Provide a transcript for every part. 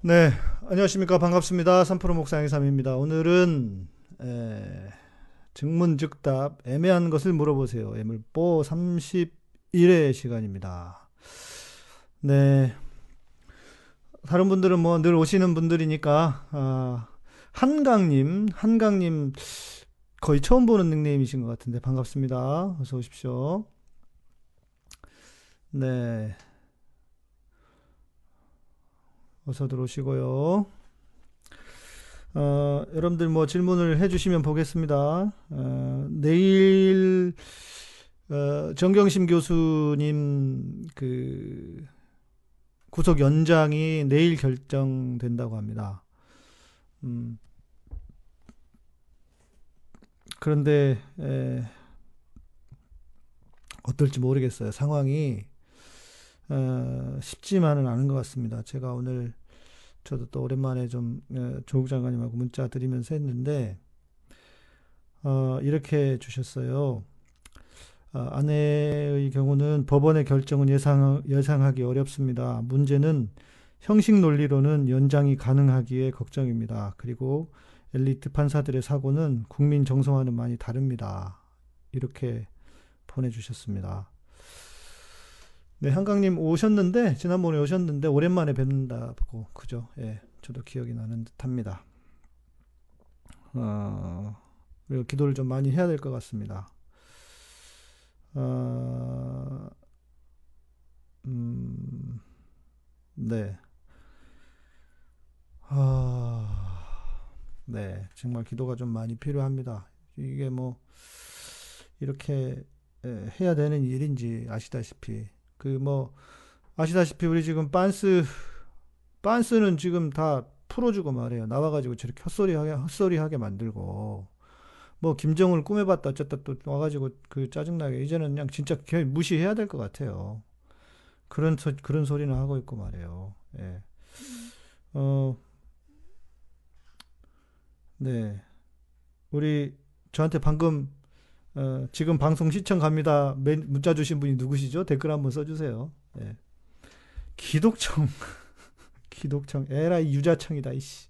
네, 안녕하십니까. 반갑습니다. 3프로 목상의 삼입니다. 오늘은, 에, 증문즉답, 애매한 것을 물어보세요. 애물보 31회 시간입니다. 네. 다른 분들은 뭐 늘 오시는 분들이니까, 아, 한강님, 한강님, 거의 처음 보는 닉네임이신 것 같은데, 반갑습니다. 어서 오십시오. 네. 어서 들어오시고요. 어, 여러분들 뭐 질문을 해주시면 보겠습니다. 어, 내일 어, 정경심 교수님 그 구속 연장이 내일 결정된다고 합니다. 음, 그런데 에, 어떨지 모르겠어요. 상황이 어, 쉽지만은 않은 것 같습니다. 제가 오늘 저도 또 오랜만에 좀 어, 조국 장관님하고 문자 드리면서 했는데 어, 이렇게 주셨어요. 어, 아내의 경우는 법원의 결정은 예상, 예상하기 어렵습니다. 문제는 형식 논리로는 연장이 가능하기에 걱정입니다. 그리고 엘리트 판사들의 사고는 국민 정서와는 많이 다릅니다. 이렇게 보내주셨습니다. 네, 한강님 오셨는데, 지난번에 오셨는데, 오랜만에 뵙는다고, 그죠? 예, 저도 기억이 나는 듯 합니다. 어, 그리고 기도를 좀 많이 해야 될 것 같습니다. 어, 음, 네. 아, 네. 정말 기도가 좀 많이 필요합니다. 이게 뭐, 이렇게 예, 해야 되는 일인지 아시다시피, 그 뭐 아시다시피 우리 지금 빤스 빤스는 지금 다 풀어주고 말해요. 나와가지고 저렇게 헛소리하게 헛소리하게 만들고 뭐 김정을 꾸며봤다 어쨌다 또 와가지고 그 짜증나게 이제는 그냥 진짜 그냥 무시해야 될 것 같아요. 그런 소, 그런 소리는 하고 있고 말이에요. 예. 어, 네. 우리 저한테 방금 어, 지금 방송 시청 갑니다. 문자 주신 분이 누구시죠? 댓글 한번 써주세요. 예. 기독청, 기독청, 에라이 유자청이다, 이씨.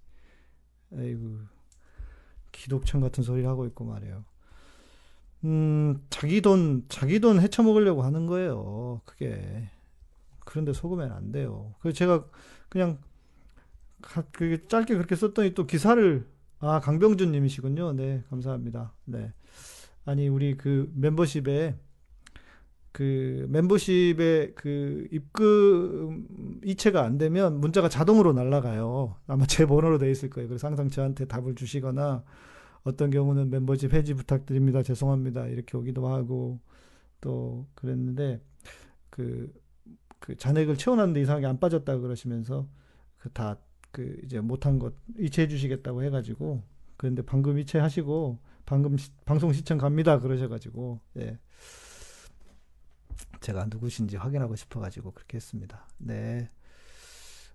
에이구, 기독청 같은 소리를 하고 있고 말이에요. 음, 자기 돈, 자기 돈 헤쳐먹으려고 하는 거예요. 그게. 그런데 속으면 안 돼요. 그래서 제가 그냥, 그 짧게 그렇게 썼더니 또 기사를, 아, 강병준 님이시군요. 네, 감사합니다. 네. 아니 우리 그 멤버십에 그 멤버십에 그 입금 이체가 안 되면 문자가 자동으로 날라가요. 아마 제 번호로 돼 있을 거예요. 그래서 항상 저한테 답을 주시거나 어떤 경우는 멤버십 해지 부탁드립니다. 죄송합니다. 이렇게 오기도 하고 또 그랬는데 그, 그 잔액을 채워놨는데 이상하게 안 빠졌다 그러시면서 그다그 이제 못한 것 이체해 주시겠다고 해가지고 그런데 방금 이체하시고 방금 시, 방송 시청 갑니다 그러셔가지고 예. 제가 누구신지 확인하고 싶어가지고 그렇게 했습니다. 네.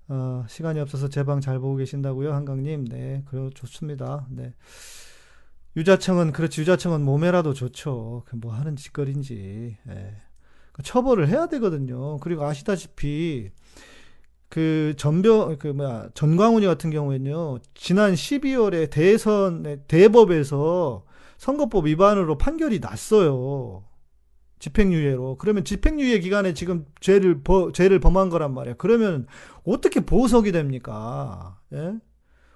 어, 시간이 없어서 제 방 잘 보고 계신다고요, 한강님. 네, 그래 좋습니다. 네. 유자청은 그렇지 유자청은 몸에라도 좋죠. 그 뭐 하는 짓거리인지. 예. 처벌을 해야 되거든요. 그리고 아시다시피 그 전병 그 뭐야 전광훈이 같은 경우에는요 지난 12월에 대선 대법에서 선거법 위반으로 판결이 났어요. 집행유예로. 그러면 집행유예 기간에 지금 죄를 버, 죄를 범한 거란 말이야. 그러면 어떻게 보석이 됩니까? 예?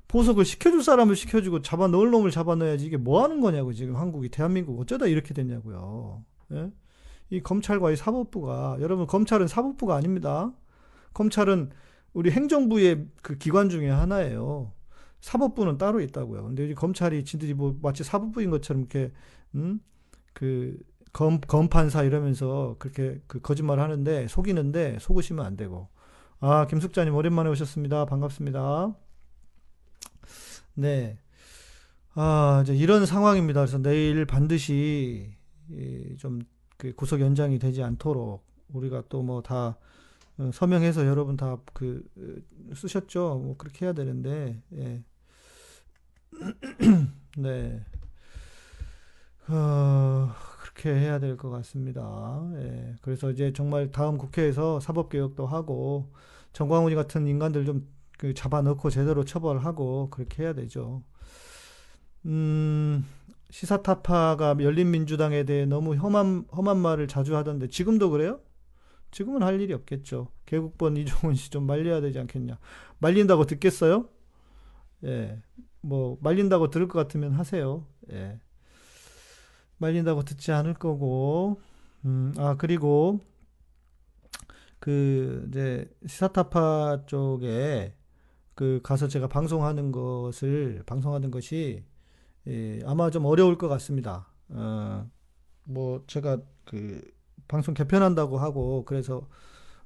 보석을 시켜줄 사람을 시켜주고 잡아 넣을 놈을 잡아 넣어야지 이게 뭐 하는 거냐고 지금 한국이 대한민국 어쩌다 이렇게 됐냐고요. 예? 이 검찰과 이 사법부가 여러분 검찰은 사법부가 아닙니다. 검찰은 우리 행정부의 그 기관 중에 하나예요. 사법부는 따로 있다고요. 근데 검찰이 진들이 뭐 마치 사법부인 것처럼 이렇게 음 그 검, 검판사 이러면서 그렇게 그 거짓말 하는데 속이는데 속으시면 안 되고. 아, 김숙자님 오랜만에 오셨습니다. 반갑습니다. 네. 아, 이제 이런 상황입니다. 그래서 내일 반드시 좀그 구속 연장이 되지 않도록 우리가 또 뭐다 어, 서명해서 여러분 다그 어, 쓰셨죠. 뭐 그렇게 해야 되는데 예. 네. 어, 그렇게 해야 될 것 같습니다. 예. 그래서 이제 정말 다음 국회에서 사법개혁도 하고 정광훈이 같은 인간들 좀 그 잡아넣고 제대로 처벌하고 그렇게 해야 되죠. 음, 시사타파가 열린민주당에 대해 너무 험한, 험한 말을 자주 하던데 지금도 그래요? 지금은 할 일이 없겠죠. 개국본 이종훈 씨 좀 말려야 되지 않겠냐. 말린다고 듣겠어요? 예. 뭐, 말린다고 들을 것 같으면 하세요. 예. 말린다고 듣지 않을 거고, 음, 아, 그리고, 그, 이제, 시사타파 쪽에, 그, 가서 제가 방송하는 것을, 방송하는 것이, 예, 아마 좀 어려울 것 같습니다. 어, 뭐, 제가 그, 방송 개편한다고 하고, 그래서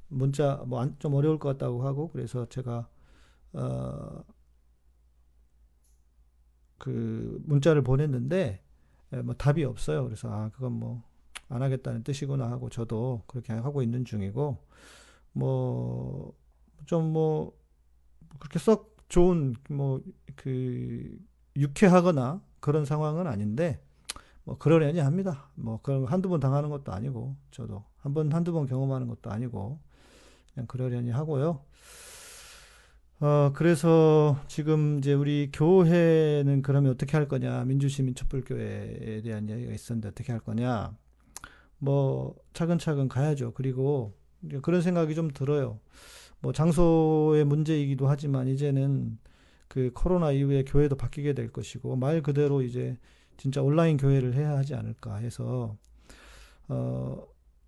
문자, 뭐, 좀 어려울 것 같다고 하고, 그래서 제가, 어, 그, 문자를 보냈는데, 예, 뭐, 답이 없어요. 그래서, 아, 그건 뭐, 안 하겠다는 뜻이구나 하고, 저도 그렇게 하고 있는 중이고, 뭐, 좀 뭐, 그렇게 썩 좋은, 뭐, 그, 유쾌하거나 그런 상황은 아닌데, 뭐 그러려니 합니다. 뭐 그런 한두 번 당하는 것도 아니고 저도 한 번 한두 번 경험하는 것도 아니고 그냥 그러려니 하고요. 어 그래서 지금 이제 우리 교회는 그러면 어떻게 할 거냐 민주시민 촛불교회에 대한 이야기가 있었는데 어떻게 할 거냐 뭐 차근차근 가야죠. 그리고 그런 생각이 좀 들어요. 뭐 장소의 문제이기도 하지만 이제는 그 코로나 이후에 교회도 바뀌게 될 것이고 말 그대로 이제 진짜 온라인 교회를 해야 하지 않을까 해서 어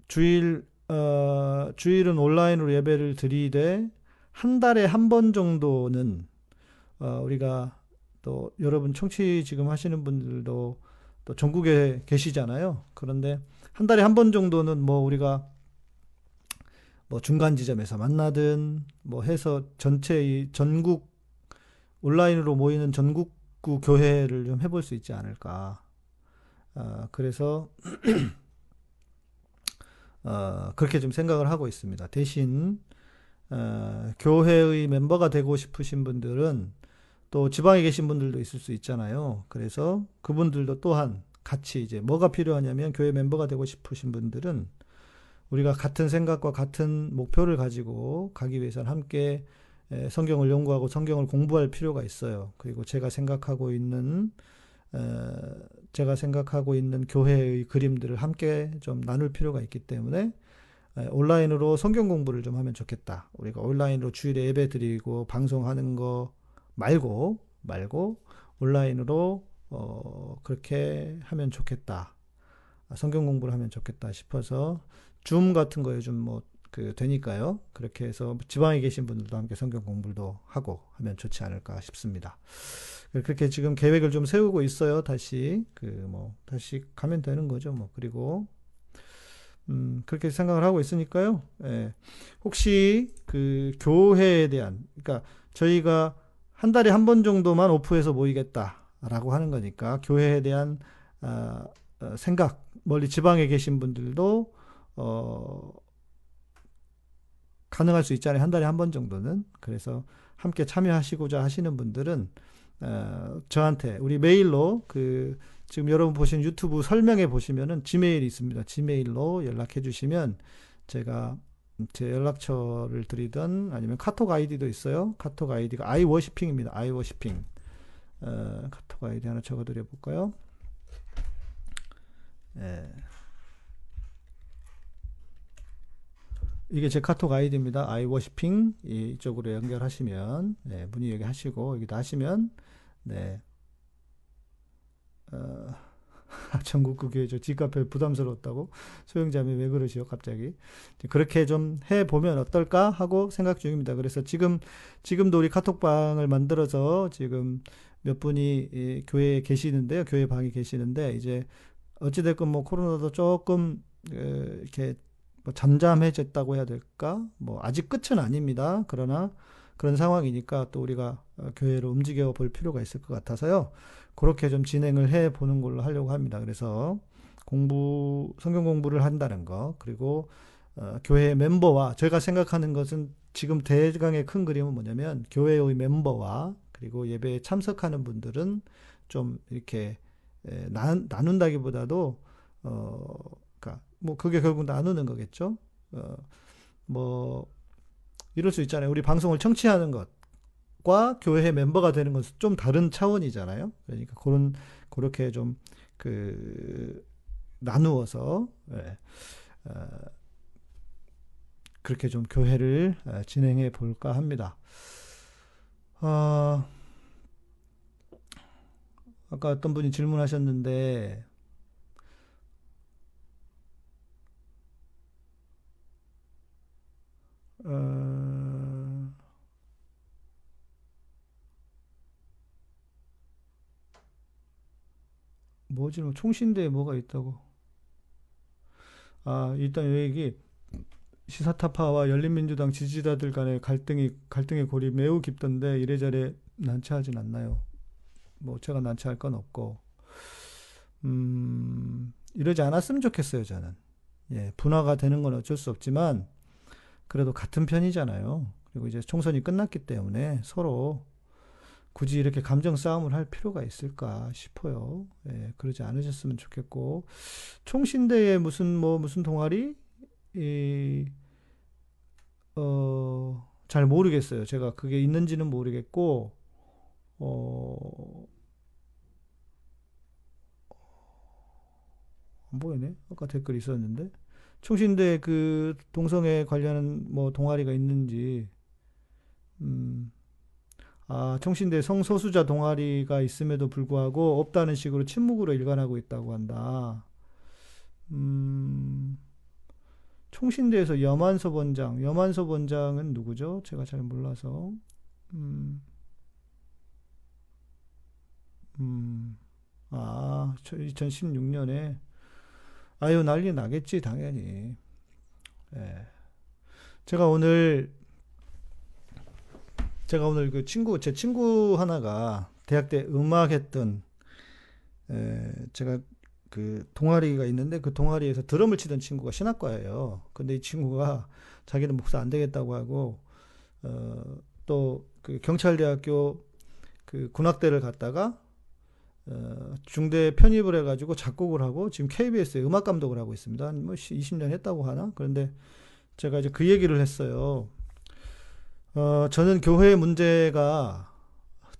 주일 어 주일은 온라인으로 예배를 드리되 한 달에 한 번 정도는 어 우리가 또 여러분 청취 지금 하시는 분들도 또 전국에 계시잖아요. 그런데 한 달에 한 번 정도는 뭐 우리가 뭐 중간 지점에서 만나든 뭐 해서 전체 이 전국 온라인으로 모이는 전국 구 교회를 좀 해볼 수 있지 않을까. 어, 그래서 어, 그렇게 좀 생각을 하고 있습니다. 대신 어, 교회의 멤버가 되고 싶으신 분들은 또 지방에 계신 분들도 있을 수 있잖아요. 그래서 그분들도 또한 같이 이제 뭐가 필요하냐면 교회 멤버가 되고 싶으신 분들은 우리가 같은 생각과 같은 목표를 가지고 가기 위해서는 함께 성경을 연구하고 성경을 공부할 필요가 있어요. 그리고 제가 생각하고 있는 제가 생각하고 있는 교회의 그림들을 함께 좀 나눌 필요가 있기 때문에 온라인으로 성경 공부를 좀 하면 좋겠다. 우리가 온라인으로 주일에 예배 드리고 방송하는 거 말고 말고 온라인으로 어 그렇게 하면 좋겠다. 성경 공부를 하면 좋겠다 싶어서 줌 같은 거에 좀뭐 그 되니까요. 그렇게 해서 지방에 계신 분들도 함께 성경 공부도 하고 하면 좋지 않을까 싶습니다. 그렇게 지금 계획을 좀 세우고 있어요. 다시 그 뭐 다시 가면 되는 거죠. 뭐 그리고 음 그렇게 생각을 하고 있으니까요. 예. 혹시 그 교회에 대한 그러니까 저희가 한 달에 한 번 정도만 오프해서 모이겠다라고 하는 거니까 교회에 대한 어, 어, 생각 멀리 지방에 계신 분들도 어 가능할 수 있잖아요. 한 달에 한 번 정도는. 그래서 함께 참여하시고자 하시는 분들은 어, 저한테 우리 메일로 그 지금 여러분 보신 유튜브 설명에 보시면은 지메일이 있습니다. 지메일로 연락해 주시면 제가 제 연락처를 드리든 아니면 카톡 아이디도 있어요. 카톡 아이디가 아이워시핑입니다. 아이워시핑. 어, 카톡 아이디 하나 적어 드려 볼까요? 예. 이게 제 카톡 아이디입니다. 아이워시핑 이쪽으로 연결하시면 네, 문의 얘기하시고 여기다 하시면 네. 어, 전국구 교회 저 집카페 부담스러웠다고 소영자매 왜 그러시요 갑자기 그렇게 좀 해보면 어떨까 하고 생각 중입니다. 그래서 지금 지금도 우리 카톡방을 만들어서 지금 몇 분이 이, 교회에 계시는데요. 교회 방에 계시는데 이제 어찌됐건 뭐 코로나도 조금 어, 이렇게 뭐 잠잠해졌다고 해야 될까? 뭐 아직 끝은 아닙니다. 그러나 그런 상황이니까 또 우리가 어, 교회로 움직여 볼 필요가 있을 것 같아서요. 그렇게 좀 진행을 해 보는 걸로 하려고 합니다. 그래서 공부 성경 공부를 한다는 거 그리고 어, 교회 멤버와 제가 생각하는 것은 지금 대강의 큰 그림은 뭐냐면 교회의 멤버와 그리고 예배에 참석하는 분들은 좀 이렇게 에, 나, 나눈다기보다도 어 뭐 그게 결국 나누는 거겠죠. 어, 뭐 이럴 수 있잖아요. 우리 방송을 청취하는 것 것과 교회 멤버가 되는 것은 좀 다른 차원이잖아요. 그러니까 그런 그렇게 좀 그 나누어서 예, 어, 그렇게 좀 교회를 어, 진행해 볼까 합니다. 어, 아까 어떤 분이 질문하셨는데 어, 뭐지, 뭐, 총신대에 뭐가 있다고. 아, 일단 이 얘기, 시사타파와 열린민주당 지지자들 간의 갈등이, 갈등의 골이 매우 깊던데, 이래저래 난처하진 않나요? 뭐, 제가 난처할 건 없고, 음, 이러지 않았으면 좋겠어요, 저는. 예, 분화가 되는 건 어쩔 수 없지만, 그래도 같은 편이잖아요. 그리고 이제 총선이 끝났기 때문에 서로 굳이 이렇게 감정 싸움을 할 필요가 있을까 싶어요. 예, 그러지 않으셨으면 좋겠고 총신대에 무슨 뭐 무슨 동아리 이, 어, 잘 모르겠어요. 제가 그게 있는지는 모르겠고 어, 안 보이네. 아까 댓글 있었는데 총신대 그 동성애 관련 뭐 동아리가 있는지 음. 아, 총신대 성소수자 동아리가 있음에도 불구하고 없다는 식으로 침묵으로 일관하고 있다고 한다. 음, 총신대에서 여만서 원장, 여만서 원장은 누구죠? 제가 잘 몰라서. 음, 음, 아, 2016년에. 아유, 난리 나겠지, 당연히. 예. 제가 오늘 제가 오늘 그 친구, 제 친구 하나가 대학 때 음악 했던, 에, 제가 그 동아리가 있는데 그 동아리에서 드럼을 치던 친구가 신학과예요. 근데 이 친구가 자기는 목사 안 되겠다고 하고, 어, 또 그 경찰대학교 그 군악대를 갔다가, 어, 중대 편입을 해가지고 작곡을 하고 지금 KBS에 음악 감독을 하고 있습니다. 뭐 20년 했다고 하나? 그런데 제가 이제 그 얘기를 했어요. 어, 저는 교회의 문제가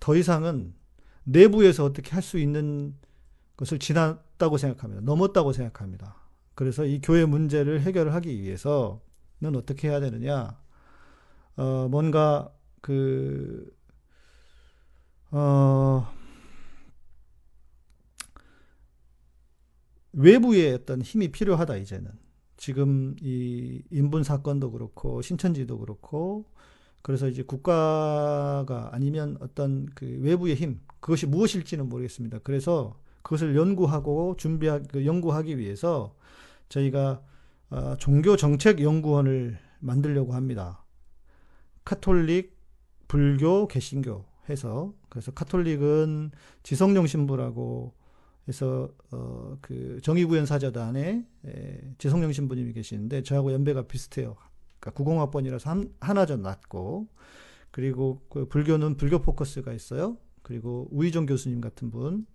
더 이상은 내부에서 어떻게 할 수 있는 것을 지났다고 생각합니다. 넘었다고 생각합니다. 그래서 이 교회 문제를 해결을 하기 위해서는 어떻게 해야 되느냐? 어, 뭔가 그, 어, 외부의 어떤 힘이 필요하다, 이제는. 지금 이 인분 사건도 그렇고, 신천지도 그렇고, 그래서 이제 국가가 아니면 어떤 그 외부의 힘 그것이 무엇일지는 모르겠습니다. 그래서 그것을 연구하고 준비하 그 연구하기 위해서 저희가 어, 종교 정책 연구원을 만들려고 합니다. 카톨릭, 불교, 개신교 해서 그래서 카톨릭은 지성령 신부라고 해서 어, 그 정의구현 사저단에 지성령 신부님이 계시는데 저하고 연배가 비슷해요. 그러니까 90학번이라서 하나 좀 낮고 그리고 그 불교는 불교 포커스가 있어요. 그리고 우희종 교수님 같은 분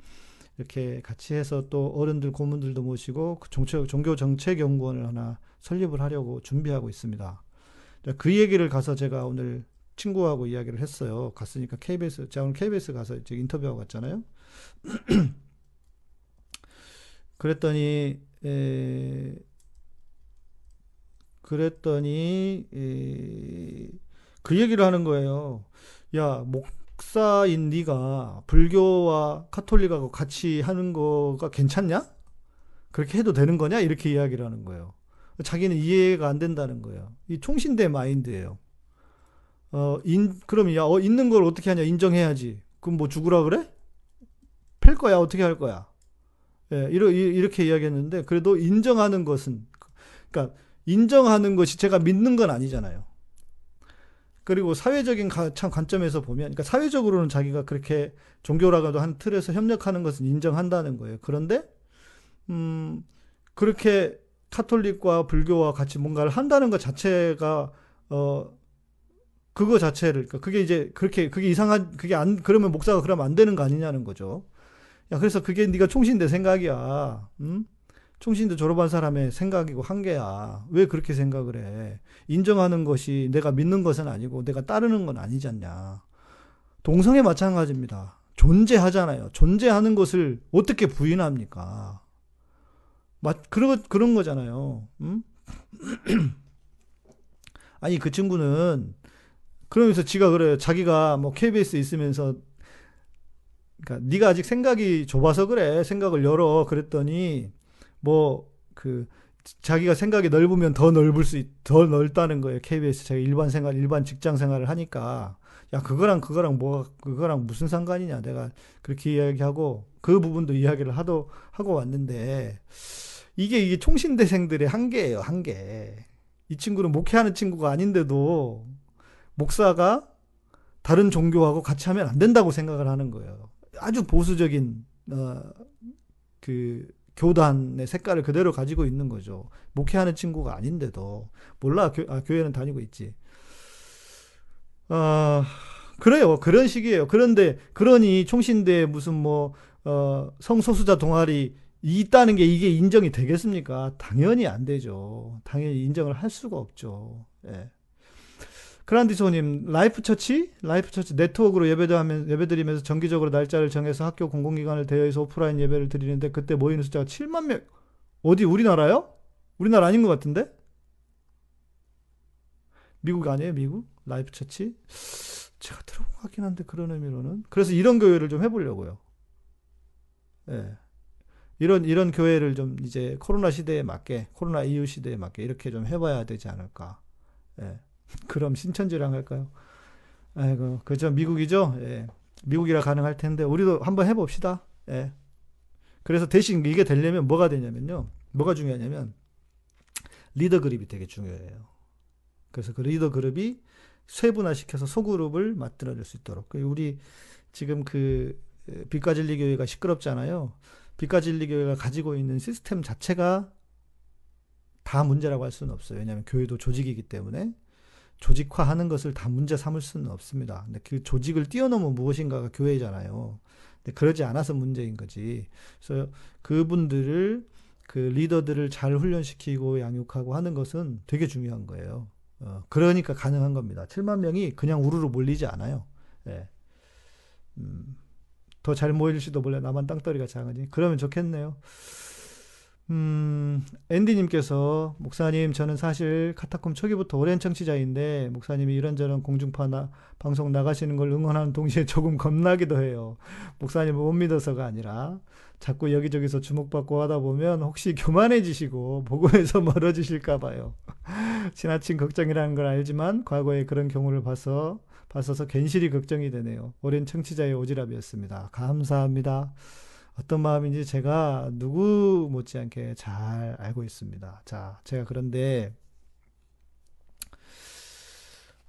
이렇게 같이 해서 또 어른들 고문들도 모시고 그 종교, 종교 정책 연구원을 하나 설립을 하려고 준비하고 있습니다. 그 얘기를 가서 제가 오늘 친구하고 이야기를 했어요. 갔으니까 KBS 제가 오늘 KBS 가서 이제 인터뷰하고 갔잖아요. 그랬더니 에, 그랬더니 이, 그 얘기를 하는 거예요. 야, 목사인 네가 불교와 카톨릭하고 같이 하는 거가 괜찮냐? 그렇게 해도 되는 거냐? 이렇게 이야기를 하는 거예요. 자기는 이해가 안 된다는 거예요. 이 총신대 마인드예요. 어, 인, 그럼 야, 어, 있는 걸 어떻게 하냐? 인정해야지. 그럼 뭐 죽으라 그래? 팰 거야? 어떻게 할 거야? 예, 이러, 이렇게 이야기했는데, 그래도 인정하는 것은, 그러니까, 인정하는 것이 제가 믿는 건 아니잖아요. 그리고 사회적인 가, 참 관점에서 보면, 그러니까 사회적으로는 자기가 그렇게 종교라고도 한 틀에서 협력하는 것은 인정한다는 거예요. 그런데, 음, 그렇게 카톨릭과 불교와 같이 뭔가를 한다는 것 자체가, 어, 그거 자체를, 그러니까 그게 이제 그렇게, 그게 이상한, 그게 안, 그러면 목사가 그러면 안 되는 거 아니냐는 거죠. 야, 그래서 그게 네가 총신 대 생각이야. 음? 총신대 졸업한 사람의 생각이고 한계야. 왜 그렇게 생각을 해? 인정하는 것이 내가 믿는 것은 아니고 내가 따르는 건 아니지 않냐. 동성애 마찬가지입니다. 존재하잖아요. 존재하는 것을 어떻게 부인합니까? 맞, 그런, 그런 거잖아요. 음? 아니, 그 친구는, 그러면서 지가 그래요. 자기가 뭐 KBS 있으면서, 그니까, 네가 아직 생각이 좁아서 그래. 생각을 열어. 그랬더니, 뭐, 그, 자기가 생각이 넓으면 더 넓을 수, 있, 더 넓다는 거예요. KBS 자기 일반 생활, 일반 직장 생활을 하니까. 야, 그거랑 그거랑 뭐가, 그거랑 무슨 상관이냐. 내가 그렇게 이야기하고, 그 부분도 이야기를 하도, 하고 왔는데, 이게, 이게 총신대생들의 한계예요, 한계. 이 친구는 목회하는 친구가 아닌데도, 목사가 다른 종교하고 같이 하면 안 된다고 생각을 하는 거예요. 아주 보수적인, 어, 그, 교단의 색깔을 그대로 가지고 있는 거죠. 목회하는 친구가 아닌데도. 몰라, 교, 아, 교회는 다니고 있지. 어, 그래요. 그런 식이에요. 그런데, 그러니 총신대 무슨 뭐, 어, 성소수자 동아리 있다는 게 이게 인정이 되겠습니까? 당연히 안 되죠. 당연히 인정을 할 수가 없죠. 예. 그란디소님, Life Church? Life Church 네트워크로 예배드하면, 예배드리면서 정기적으로 날짜를 정해서 학교 공공기관을 대여해서 오프라인 예배를 드리는데 그때 모이는 숫자가 7만 명. 어디 우리나라요? 우리나라 아닌 것 같은데? 미국 아니에요, 미국? Life Church? 제가 들어본 것 같긴 한데, 그런 의미로는. 그래서 이런 교회를 좀 해보려고요. 예. 이런, 이런 교회를 좀 이제 코로나 시대에 맞게, 코로나 이후 시대에 맞게 이렇게 좀 해봐야 되지 않을까. 예. 그럼 신천지랑 할까요? 아이고, 그죠. 미국이죠? 예. 미국이라 가능할 텐데, 우리도 한번 해봅시다. 예. 그래서 대신 이게 되려면 뭐가 되냐면요. 뭐가 중요하냐면, 리더 그룹이 되게 중요해요. 그래서 그 리더 그룹이 세분화시켜서 소그룹을 만들어낼 수 있도록. 그 우리 지금 그 빛과 진리 교회가 시끄럽잖아요. 빛과 진리 교회가 가지고 있는 시스템 자체가 다 문제라고 할 수는 없어요. 왜냐하면 교회도 조직이기 때문에 조직화하는 것을 다 문제 삼을 수는 없습니다. 근데 그 조직을 뛰어넘은 무엇인가가 교회잖아요. 근데 그러지 않아서 문제인 거지. 그래서 그분들을 그 리더들을 잘 훈련시키고 양육하고 하는 것은 되게 중요한 거예요. 어, 그러니까 가능한 겁니다. 7만 명이 그냥 우르르 몰리지 않아요. 예. 음, 더잘 모일지도 몰라. 나만 땅덩이가 작으니. 그러면 좋겠네요. 음, 앤디님께서, 목사님, 저는 사실 카타콤 초기부터 오랜 청취자인데, 목사님이 이런저런 공중파 나 방송 나가시는 걸 응원하는 동시에 조금 겁나기도 해요. 목사님을 못 믿어서가 아니라, 자꾸 여기저기서 주목받고 하다 보면 혹시 교만해지시고, 복음에서 멀어지실까봐요. 지나친 걱정이라는 걸 알지만, 과거에 그런 경우를 봐서, 봤어서 괜시리 걱정이 되네요. 오랜 청취자의 오지랖이었습니다. 감사합니다. 어떤 마음인지 제가 누구 못지않게 잘 알고 있습니다. 자, 제가 그런데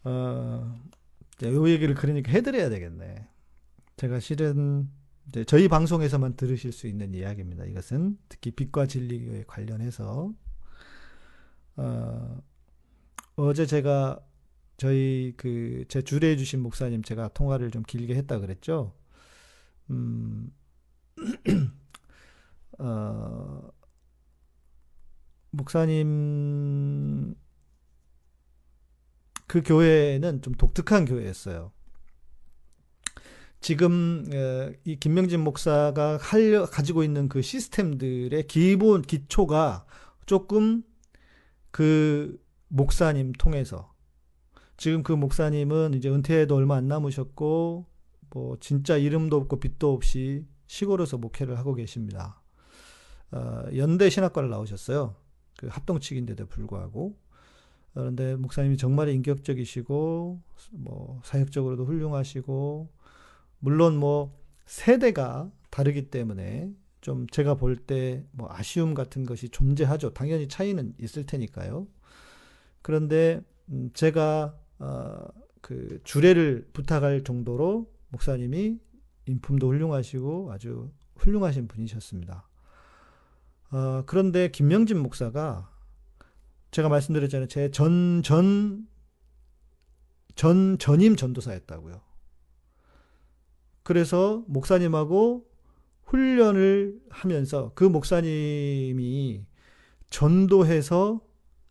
어, 요 얘기를 그러니까 해드려야 되겠네. 제가 실은 저희 방송에서만 들으실 수 있는 이야기입니다. 이것은 특히 빛과 진리에 관련해서 어, 어제 제가 저희 그 제 주례해 주신 목사님 제가 통화를 좀 길게 했다 그랬죠. 음, 어, 목사님 그 교회는 좀 독특한 교회였어요. 지금 어, 이 김명진 목사가 할 가지고 있는 그 시스템들의 기본 기초가 조금 그 목사님 통해서 지금 그 목사님은 이제 은퇴에도 얼마 안 남으셨고 뭐 진짜 이름도 없고 빛도 없이 시골에서 목회를 하고 계십니다. 어, 연대 신학과를 나오셨어요. 그 합동측인데도 불구하고. 그런데 목사님이 정말 인격적이시고, 뭐, 사역적으로도 훌륭하시고, 물론 뭐, 세대가 다르기 때문에 좀 제가 볼 때 뭐 아쉬움 같은 것이 존재하죠. 당연히 차이는 있을 테니까요. 그런데, 음, 제가, 어, 그 주례를 부탁할 정도로 목사님이 인품도 훌륭하시고 아주 훌륭하신 분이셨습니다. 어, 그런데 김명진 목사가 제가 말씀드렸잖아요. 제 전, 전, 전, 전임 전도사였다고요. 그래서 목사님하고 훈련을 하면서 그 목사님이 전도해서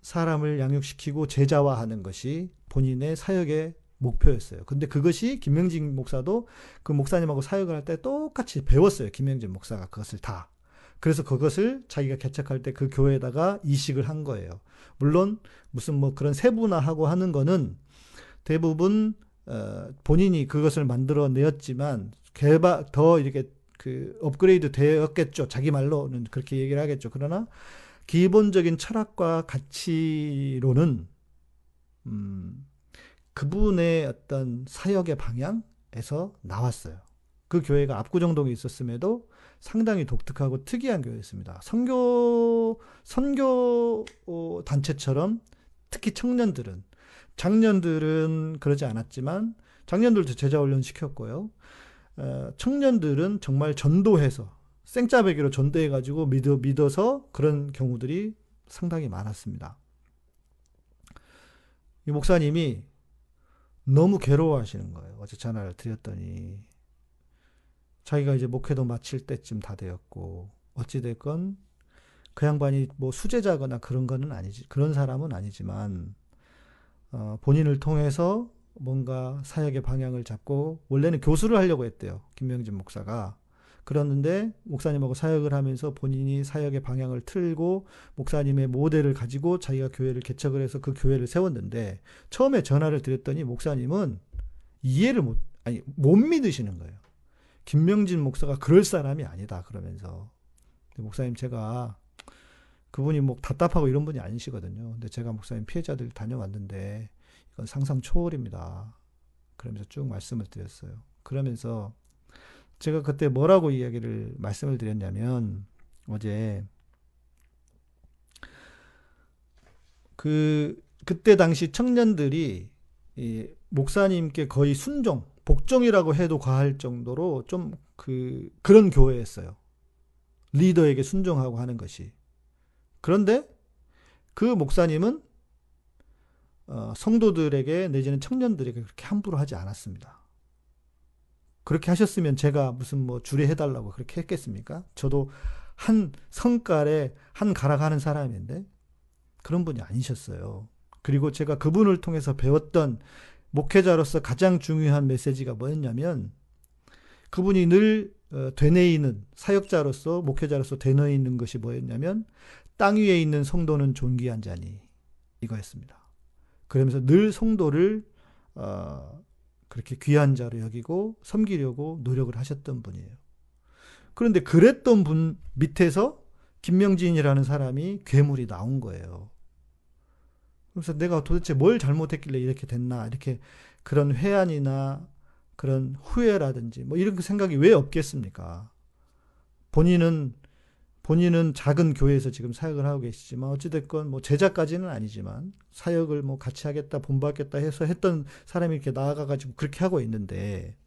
사람을 양육시키고 제자화하는 것이 본인의 사역의 목표였어요. 근데 그것이 김명진 목사도 그 목사님하고 사역을 할 때 똑같이 배웠어요. 김명진 목사가 그것을 다. 그래서 그것을 자기가 개척할 때 그 교회에다가 이식을 한 거예요. 물론 무슨 뭐 그런 세분화하고 하는 거는 대부분 어, 본인이 그것을 만들어 내었지만 개발 더 이렇게 그 업그레이드 되었겠죠. 자기 말로는 그렇게 얘기를 하겠죠. 그러나 기본적인 철학과 가치로는 음, 그분의 어떤 사역의 방향에서 나왔어요. 그 교회가 압구정동에 있었음에도 상당히 독특하고 특이한 교회였습니다. 선교 선교 어, 단체처럼 특히 청년들은 작년들은 그러지 않았지만 작년들도 제자 훈련 시켰고요. 어, 청년들은 정말 전도해서 생짜배기로 전도해가지고 믿어 믿어서 그런 경우들이 상당히 많았습니다. 이 목사님이 너무 괴로워하시는 거예요. 어제 전화를 드렸더니 자기가 이제 목회도 마칠 때쯤 다 되었고 어찌 됐건 그 양반이 뭐 수제자거나 그런 거는 아니지 그런 사람은 아니지만 어, 본인을 통해서 뭔가 사역의 방향을 잡고 원래는 교수를 하려고 했대요 김명진 목사가 그랬는데 목사님하고 사역을 하면서 본인이 사역의 방향을 틀고 목사님의 모델을 가지고 자기가 교회를 개척을 해서 그 교회를 세웠는데 처음에 전화를 드렸더니 목사님은 이해를 못 아니 못 믿으시는 거예요. 김명진 목사가 그럴 사람이 아니다 그러면서 목사님 제가 그분이 뭐 답답하고 이런 분이 아니시거든요. 근데 제가 목사님 피해자들 다녀왔는데 이건 상상 초월입니다. 그러면서 쭉 말씀을 드렸어요. 그러면서 제가 그때 뭐라고 이야기를 말씀을 드렸냐면 어제 그 그때 당시 청년들이 이 목사님께 거의 순종 복종이라고 해도 과할 정도로 좀 그 그런 교회였어요. 리더에게 순종하고 하는 것이. 그런데 그 목사님은 어, 성도들에게 내지는 청년들에게 그렇게 함부로 하지 않았습니다. 그렇게 하셨으면 제가 무슨 뭐 주례해달라고 그렇게 했겠습니까? 저도 한 성깔에 한 가락 하는 사람인데 그런 분이 아니셨어요. 그리고 제가 그분을 통해서 배웠던 목회자로서 가장 중요한 메시지가 뭐였냐면 그분이 늘 어, 되뇌이는 사역자로서 목회자로서 되뇌이는 것이 뭐였냐면 땅 위에 있는 성도는 존귀한 자니 이거였습니다. 그러면서 늘 성도를 어, 그렇게 귀한 자로 여기고 섬기려고 노력을 하셨던 분이에요. 그런데 그랬던 분 밑에서 김명진이라는 사람이 괴물이 나온 거예요. 그래서 내가 도대체 뭘 잘못했길래 이렇게 됐나 이렇게 그런 회한이나 그런 후회라든지 뭐 이런 생각이 왜 없겠습니까? 본인은 본인은 작은 교회에서 지금 사역을 하고 계시지만 어찌됐건 뭐 제자까지는 아니지만 사역을 뭐 같이 하겠다 본받겠다 해서 했던 사람이 이렇게 나아가가지고 그렇게 하고 있는데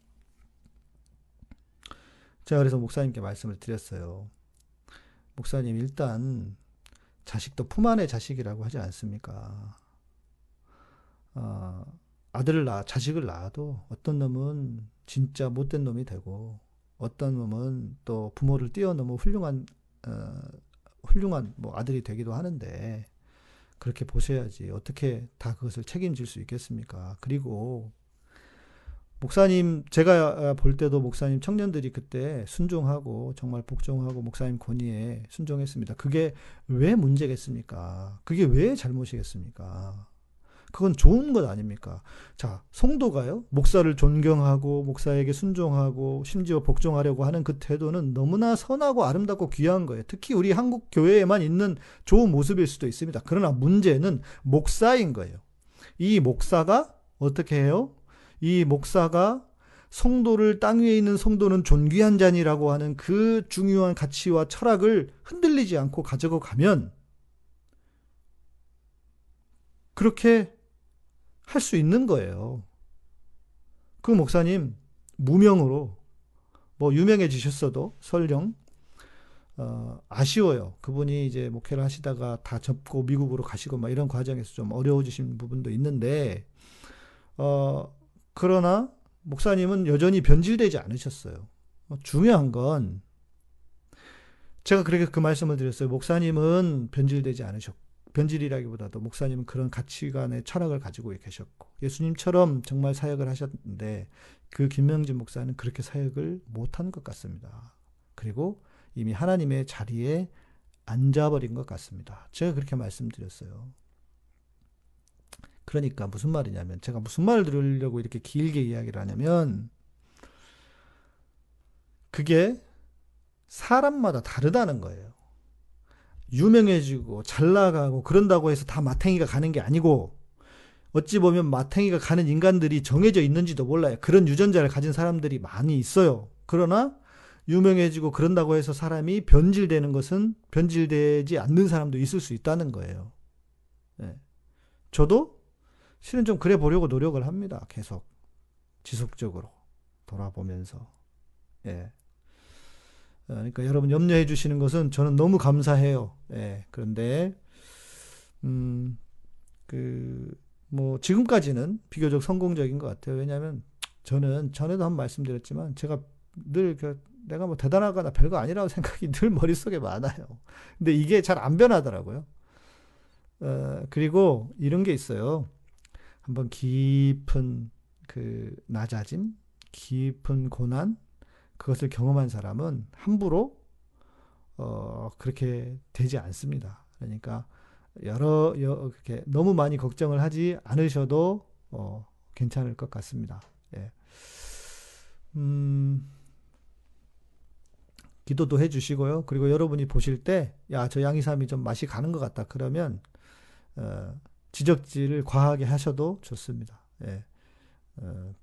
제가 그래서 목사님께 말씀을 드렸어요. 목사님 일단 자식도 품 안의 자식이라고 하지 않습니까? 어, 아들을 낳아, 자식을 낳아도 어떤 놈은 진짜 못된 놈이 되고 어떤 놈은 또 부모를 뛰어넘어 훌륭한 어, 훌륭한 뭐 아들이 되기도 하는데 그렇게 보셔야지 어떻게 다 그것을 책임질 수 있겠습니까? 그리고 목사님 제가 볼 때도 목사님 청년들이 그때 순종하고 정말 복종하고 목사님 권위에 순종했습니다. 그게 왜 문제겠습니까? 그게 왜 잘못이겠습니까? 그건 좋은 것 아닙니까? 자, 성도가요, 목사를 존경하고, 목사에게 순종하고, 심지어 복종하려고 하는 그 태도는 너무나 선하고 아름답고 귀한 거예요. 특히 우리 한국 교회에만 있는 좋은 모습일 수도 있습니다. 그러나 문제는 목사인 거예요. 이 목사가 어떻게 해요? 이 목사가 성도를 땅 위에 있는 성도는 존귀한 자니라고 하는 그 중요한 가치와 철학을 흔들리지 않고 가져고 가면 그렇게 할 수 있는 거예요. 그 목사님 무명으로 뭐 유명해지셨어도 설령 어, 아쉬워요. 그분이 이제 목회를 하시다가 다 접고 미국으로 가시고 막 이런 과정에서 좀 어려워지신 부분도 있는데 어, 그러나 목사님은 여전히 변질되지 않으셨어요. 어, 중요한 건 제가 그렇게 그 말씀을 드렸어요. 목사님은 변질되지 않으셨고 변질이라기보다도 목사님은 그런 가치관의 철학을 가지고 계셨고 예수님처럼 정말 사역을 하셨는데 그 김명진 목사는 그렇게 사역을 못한 것 같습니다. 그리고 이미 하나님의 자리에 앉아버린 것 같습니다. 제가 그렇게 말씀드렸어요. 그러니까 무슨 말이냐면 제가 무슨 말을 들으려고 이렇게 길게 이야기를 하냐면 그게 사람마다 다르다는 거예요. 유명해지고 잘 나가고 그런다고 해서 다 마탱이가 가는 게 아니고 어찌 보면 마탱이가 가는 인간들이 정해져 있는지도 몰라요. 그런 유전자를 가진 사람들이 많이 있어요. 그러나 유명해지고 그런다고 해서 사람이 변질되는 것은 변질되지 않는 사람도 있을 수 있다는 거예요. 네. 저도 실은 좀 그래 보려고 노력을 합니다. 계속 지속적으로 돌아보면서. 예. 어, 그러니까 여러분 염려해 주시는 것은 저는 너무 감사해요. 예. 그런데 음, 그, 뭐, 지금까지는 비교적 성공적인 것 같아요. 왜냐하면 저는 전에도 한 말씀드렸지만 제가 늘 그, 내가 뭐 대단하거나 별거 아니라고 생각이 늘 머릿속에 많아요. 근데 이게 잘 안 변하더라고요. 어, 그리고 이런 게 있어요. 한번 깊은 그 낮아짐, 깊은 고난, 그것을 경험한 사람은 함부로 어, 그렇게 되지 않습니다. 그러니까 여러, 그렇게 너무 많이 걱정을 하지 않으셔도 어, 괜찮을 것 같습니다. 예. 음, 기도도 해주시고요. 그리고 여러분이 보실 때, 야, 저 양이삼이 좀 맛이 가는 것 같다. 그러면, 어, 지적질을 과하게 하셔도 좋습니다. 예. 어,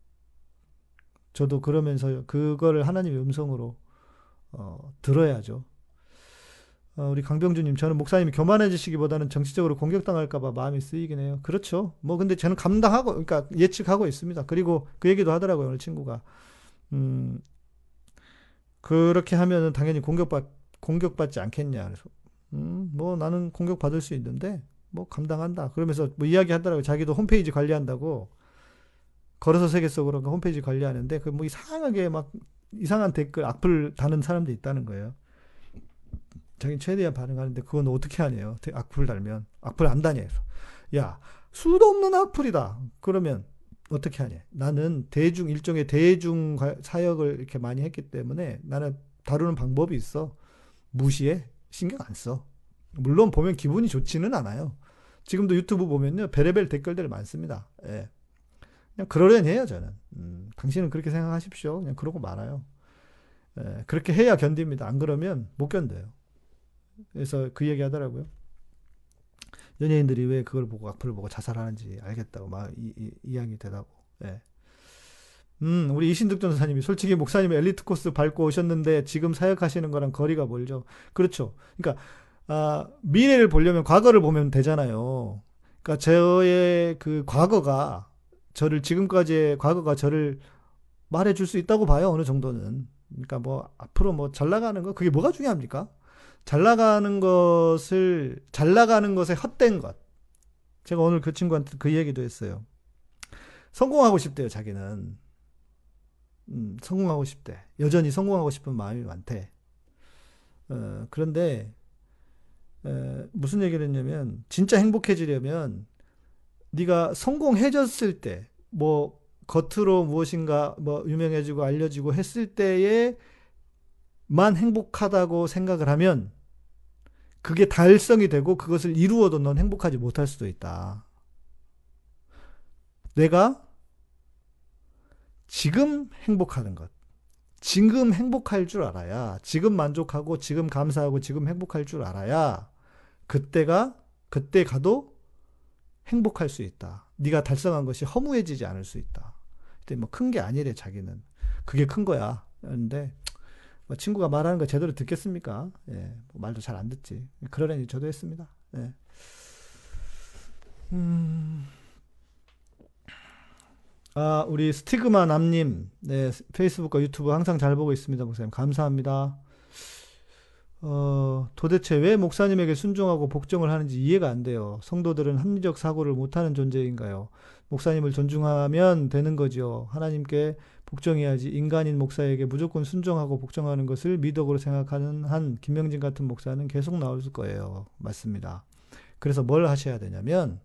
저도 그러면서 그거를 하나님의 음성으로 어, 들어야죠. 어, 우리 강병주님, 저는 목사님이 교만해지시기보다는 정치적으로 공격당할까봐 마음이 쓰이긴 해요. 그렇죠. 뭐 근데 저는 감당하고, 그러니까 예측하고 있습니다. 그리고 그 얘기도 하더라고요, 오늘 친구가. 음, 그렇게 하면은 당연히 공격받 공격받지 않겠냐. 그래서 음, 뭐 나는 공격받을 수 있는데 뭐 감당한다. 그러면서 뭐 이야기 하더라고요. 자기도 홈페이지 관리한다고. 걸어서 세계 속으로 그 홈페이지 관리하는데 그 뭐 이상하게 막 이상한 댓글 악플 다는 사람도 있다는 거예요. 자기 최대한 반응하는데 그건 어떻게 하냐요. 악플 달면 악플 안 다녀. 야 수도 없는 악플이다. 그러면 어떻게 하냐. 나는 대중 일종의 대중 사역을 이렇게 많이 했기 때문에 나는 다루는 방법이 있어. 무시해. 신경 안 써. 물론 보면 기분이 좋지는 않아요. 지금도 유튜브 보면요. 베레벨 댓글들 많습니다. 예. 그냥 그러려니 해요, 저는. 음, 당신은 그렇게 생각하십시오. 그냥 그러고 말아요. 예, 그렇게 해야 견딥니다. 안 그러면 못 견뎌요. 그래서 그 얘기 하더라고요. 연예인들이 왜 그걸 보고 악플을 보고 자살하는지 알겠다고 막 이, 이, 이야기 되다고. 예. 음, 우리 이신득 전사님이 솔직히 목사님 엘리트 코스 밟고 오셨는데 지금 사역하시는 거랑 거리가 멀죠. 그렇죠. 그러니까 아, 미래를 보려면 과거를 보면 되잖아요. 그러니까 저의 그 과거가 저를 지금까지의 과거가 저를 말해줄 수 있다고 봐요. 어느 정도는. 그러니까 뭐 앞으로 뭐 잘 나가는 거 그게 뭐가 중요합니까? 잘 나가는 것을 잘 나가는 것에 헛된 것. 제가 오늘 그 친구한테 그 얘기도 했어요. 성공하고 싶대요, 자기는. 음, 성공하고 싶대. 여전히 성공하고 싶은 마음이 많대. 어, 그런데 에, 무슨 얘기를 했냐면 진짜 행복해지려면 네가 성공해졌을 때 뭐 겉으로 무엇인가 뭐 유명해지고 알려지고 했을 때에만 행복하다고 생각을 하면 그게 달성이 되고 그것을 이루어도 넌 행복하지 못할 수도 있다. 내가 지금 행복하는 것. 지금 행복할 줄 알아야, 지금 만족하고, 지금 감사하고, 지금 행복할 줄 알아야, 그때가, 그때 가도 행복할 수 있다. 네가 달성한 것이 허무해지지 않을 수 있다. 그때 뭐 큰 게 아니래 자기는. 그게 큰 거야. 그런데 뭐 친구가 말하는 거 제대로 듣겠습니까? 예, 뭐 말도 잘 안 듣지. 그러려니 저도 했습니다. 예. 음. 아, 우리 스티그마 남님, 네, 페이스북과 유튜브 항상 잘 보고 있습니다, 목사님. 감사합니다. 어, 도대체 왜 목사님에게 순종하고 복종을 하는지 이해가 안 돼요. 성도들은 합리적 사고를 못하는 존재인가요? 목사님을 존중하면 되는 거죠. 하나님께 복종해야지 인간인 목사에게 무조건 순종하고 복종하는 것을 미덕으로 생각하는 한 김명진 같은 목사는 계속 나올 거예요. 맞습니다. 그래서 뭘 하셔야 되냐면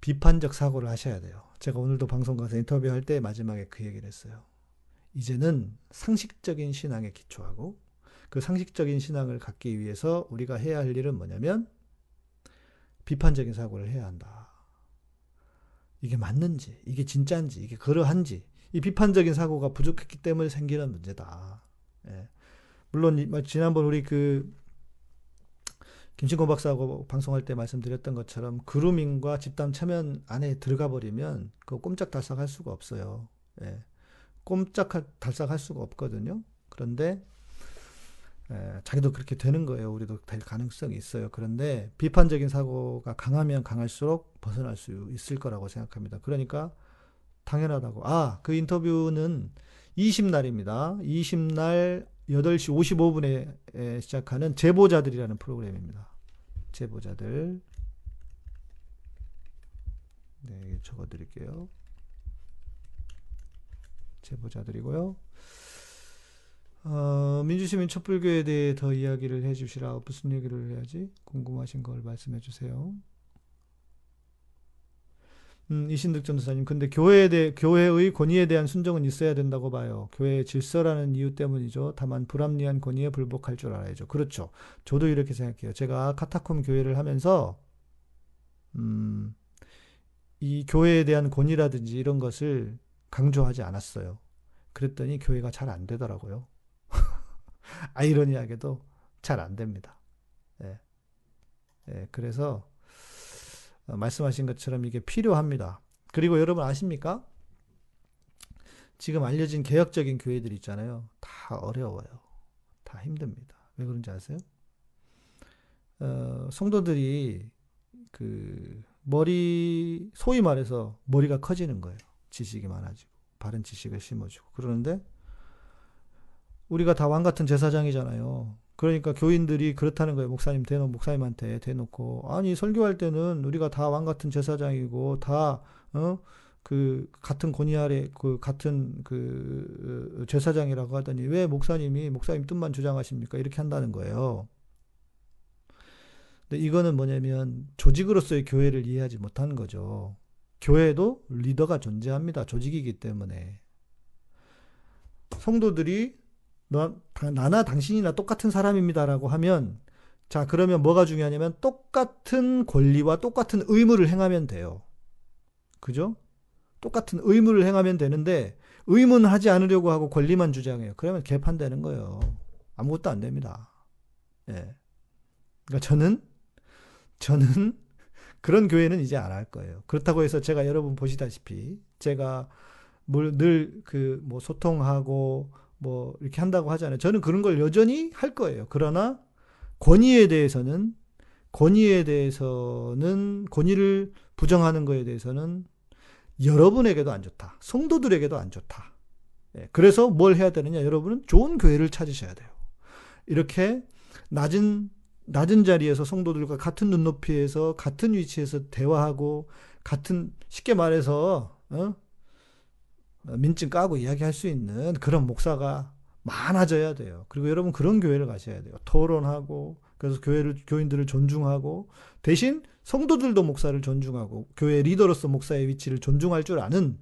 비판적 사고를 하셔야 돼요. 제가 오늘도 방송 가서 인터뷰할 때 마지막에 그 얘기를 했어요. 이제는 상식적인 신앙에 기초하고 그 상식적인 신앙을 갖기 위해서 우리가 해야 할 일은 뭐냐면 비판적인 사고를 해야 한다. 이게 맞는지, 이게 진짜인지, 이게 그러한지, 이 비판적인 사고가 부족했기 때문에 생기는 문제다. 예. 물론, 뭐 지난번 우리 그, 김신곤 박사하고 방송할 때 말씀드렸던 것처럼 그루밍과 집단 체면 안에 들어가 버리면 그 꼼짝달싹 할 수가 없어요. 예. 꼼짝 달싹 할 수가 없거든요. 그런데 에, 자기도 그렇게 되는 거예요. 우리도 될 가능성이 있어요. 그런데 비판적인 사고가 강하면 강할수록 벗어날 수 있을 거라고 생각합니다. 그러니까 당연하다고. 아, 그 인터뷰는 20날입니다. 20날 8시 55분에 시작하는 제보자들이라는 프로그램입니다. 제보자들. 네, 적어 드릴게요. 제보자들이고요. 어, 민주시민 촛불교에 대해 더 이야기를 해주시라. 무슨 얘기를 해야지? 궁금하신 걸 말씀해 주세요. 음, 이신득 전도사님, 근데 교회에 대, 교회의 권위에 대한 순종은 있어야 된다고 봐요. 교회의 질서라는 이유 때문이죠. 다만 불합리한 권위에 불복할 줄 알아야죠. 그렇죠. 저도 이렇게 생각해요. 제가 카타콤 교회를 하면서, 음, 이 교회에 대한 권위라든지 이런 것을 강조하지 않았어요. 그랬더니 교회가 잘 안 되더라고요. 아이러니하게도 잘 안 됩니다. 예. 예, 그래서 어, 말씀하신 것처럼 이게 필요합니다. 그리고 여러분 아십니까? 지금 알려진 개혁적인 교회들 있잖아요. 다 어려워요. 다 힘듭니다. 왜 그런지 아세요? 어, 성도들이 그 머리 소위 말해서 머리가 커지는 거예요. 지식이 많아지고 바른 지식을 심어주고 그러는데 우리가 다 왕 같은 제사장이잖아요. 그러니까 교인들이 그렇다는 거예요. 목사님 대놓 목사님한테 대놓고 아니 설교할 때는 우리가 다 왕 같은 제사장이고 다어그 같은 권위 아래 그 같은 그 제사장이라고 하더니 왜 목사님이 목사님 뜻만 주장하십니까? 이렇게 한다는 거예요. 근데 이거는 뭐냐면 조직으로서의 교회를 이해하지 못하는 거죠. 교회도 리더가 존재합니다. 조직이기 때문에 성도들이 너, 나나 당신이나 똑같은 사람입니다라고 하면 자, 그러면 뭐가 중요하냐면 똑같은 권리와 똑같은 의무를 행하면 돼요. 그죠? 똑같은 의무를 행하면 되는데 의무는 하지 않으려고 하고 권리만 주장해요. 그러면 개판되는 거예요. 아무것도 안 됩니다. 예. 그러니까 저는 저는 그런 교회는 이제 안 할 거예요. 그렇다고 해서 제가 여러분 보시다시피 제가 늘 그 뭐 소통하고 뭐 이렇게 한다고 하잖아요. 저는 그런 걸 여전히 할 거예요. 그러나 권위에 대해서는 권위에 대해서는 권위를 부정하는 거에 대해서는 여러분에게도 안 좋다. 성도들에게도 안 좋다. 예, 그래서 뭘 해야 되느냐? 여러분은 좋은 교회를 찾으셔야 돼요. 이렇게 낮은 낮은 자리에서 성도들과 같은 눈높이에서 같은 위치에서 대화하고 같은 쉽게 말해서 어? 민증 까고 이야기할 수 있는 그런 목사가 많아져야 돼요. 그리고 여러분 그런 교회를 가셔야 돼요. 토론하고 그래서 교회를 교인들을 존중하고 대신 성도들도 목사를 존중하고 교회 리더로서 목사의 위치를 존중할 줄 아는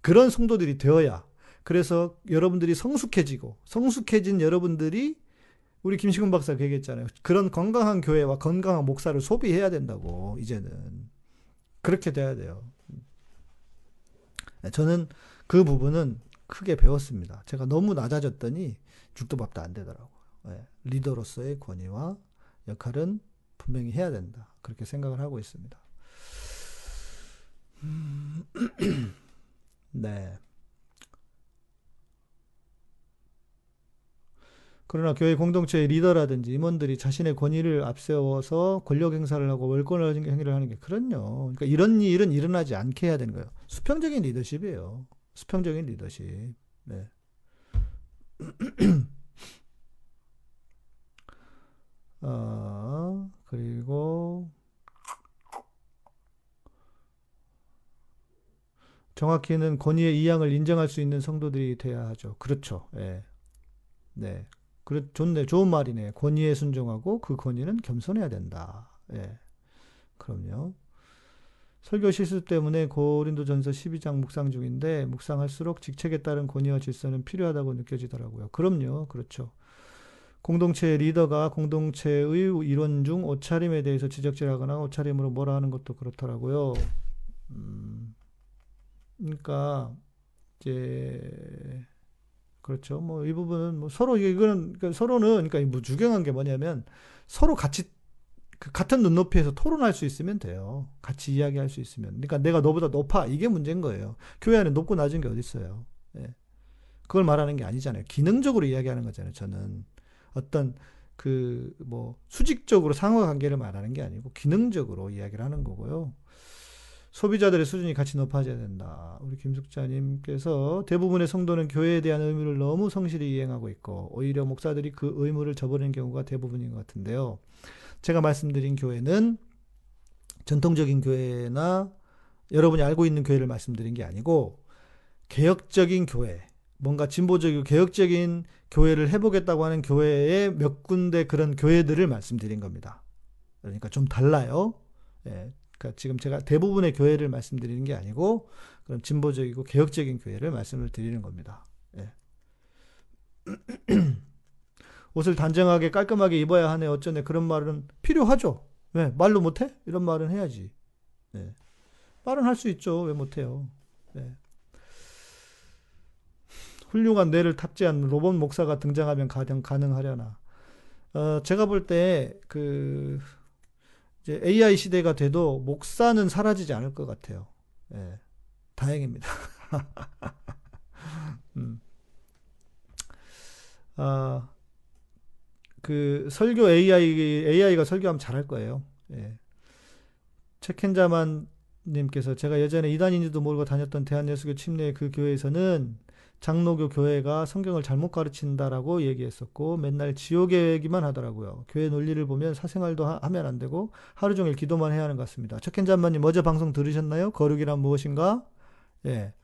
그런 성도들이 되어야 그래서 여러분들이 성숙해지고 성숙해진 여러분들이 우리 김시근 박사가 얘기했잖아요. 그런 건강한 교회와 건강한 목사를 소비해야 된다고 이제는 그렇게 돼야 돼요. 저는 그 부분은 크게 배웠습니다. 제가 너무 낮아졌더니 죽도 밥도 안 되더라고요. 네. 리더로서의 권위와 역할은 분명히 해야 된다. 그렇게 생각을 하고 있습니다. 음, 네. 그러나 교회 공동체의 리더라든지 임원들이 자신의 권위를 앞세워서 권력 행사를 하고 월권을 행위를 하는 게 그럼요. 그러니까 이런 일은 일어나지 않게 해야 되는 거예요. 수평적인 리더십이에요. 수평적인 리더십. 네. 어, 그리고 정확히는 권위의 이양을 인정할 수 있는 성도들이 돼야 하죠. 그렇죠. 예. 네. 그래, 좋네. 좋은 말이네. 권위에 순종하고 그 권위는 겸손해야 된다. 예. 그럼요. 설교 실수 때문에 고린도전서 12장 묵상 중인데 묵상할수록 직책에 따른 권위와 질서는 필요하다고 느껴지더라고요. 그럼요. 그렇죠. 공동체 리더가 공동체의 이론 중 옷차림에 대해서 지적질하거나 옷차림으로 뭐라 하는 것도 그렇더라고요. 음, 그러니까 이제 그렇죠. 뭐 이 부분은 뭐 서로 이거는 그러니까 서로는 그러니까 뭐 주경한 게 뭐냐면 서로 같이 그 같은 눈높이에서 토론할 수 있으면 돼요. 같이 이야기할 수 있으면. 그러니까 내가 너보다 높아 이게 문제인 거예요. 교회 안에 높고 낮은 게 어디 있어요? 예. 그걸 말하는 게 아니잖아요. 기능적으로 이야기하는 거잖아요. 저는 어떤 그 뭐 수직적으로 상호 관계를 말하는 게 아니고 기능적으로 이야기를 하는 거고요. 소비자들의 수준이 같이 높아져야 된다. 우리 김숙자님께서 대부분의 성도는 교회에 대한 의무를 너무 성실히 이행하고 있고 오히려 목사들이 그 의무를 저버리는 경우가 대부분인 것 같은데요. 제가 말씀드린 교회는 전통적인 교회나 여러분이 알고 있는 교회를 말씀드린 게 아니고 개혁적인 교회, 뭔가 진보적이고 개혁적인 교회를 해보겠다고 하는 교회의 몇 군데 그런 교회들을 말씀드린 겁니다. 그러니까 좀 달라요. 예, 그러니까 지금 제가 대부분의 교회를 말씀드리는 게 아니고 그런 진보적이고 개혁적인 교회를 말씀을 드리는 겁니다. 예. 옷을 단정하게 깔끔하게 입어야 하네 어쩌네 그런 말은 필요하죠. 왜 말로 못해? 이런 말은 해야지. 네. 말은 할 수 있죠. 왜 못해요? 네. 훌륭한 뇌를 탑재한 로봇 목사가 등장하면 가능 가능하려나. 어, 제가 볼 때 그 이제 AI 시대가 돼도 목사는 사라지지 않을 것 같아요. 예. 다행입니다. 음. 아, 그 설교 AI AI가 설교하면 잘할 거예요. 예. 책현자만 님께서 제가 예전에 이단인지도 모르고 다녔던 대한예수교 침례 그 교회에서는 장로교 교회가 성경을 잘못 가르친다라고 얘기했었고 맨날 지옥의 얘기만 하더라고요. 교회 논리를 보면 사생활도 하, 면안 되고 하루 종일 기도만 해야 하는 것 같습니다. 첫켄자만님 어제 방송 들으셨나요? 거룩이란 무엇인가? 예.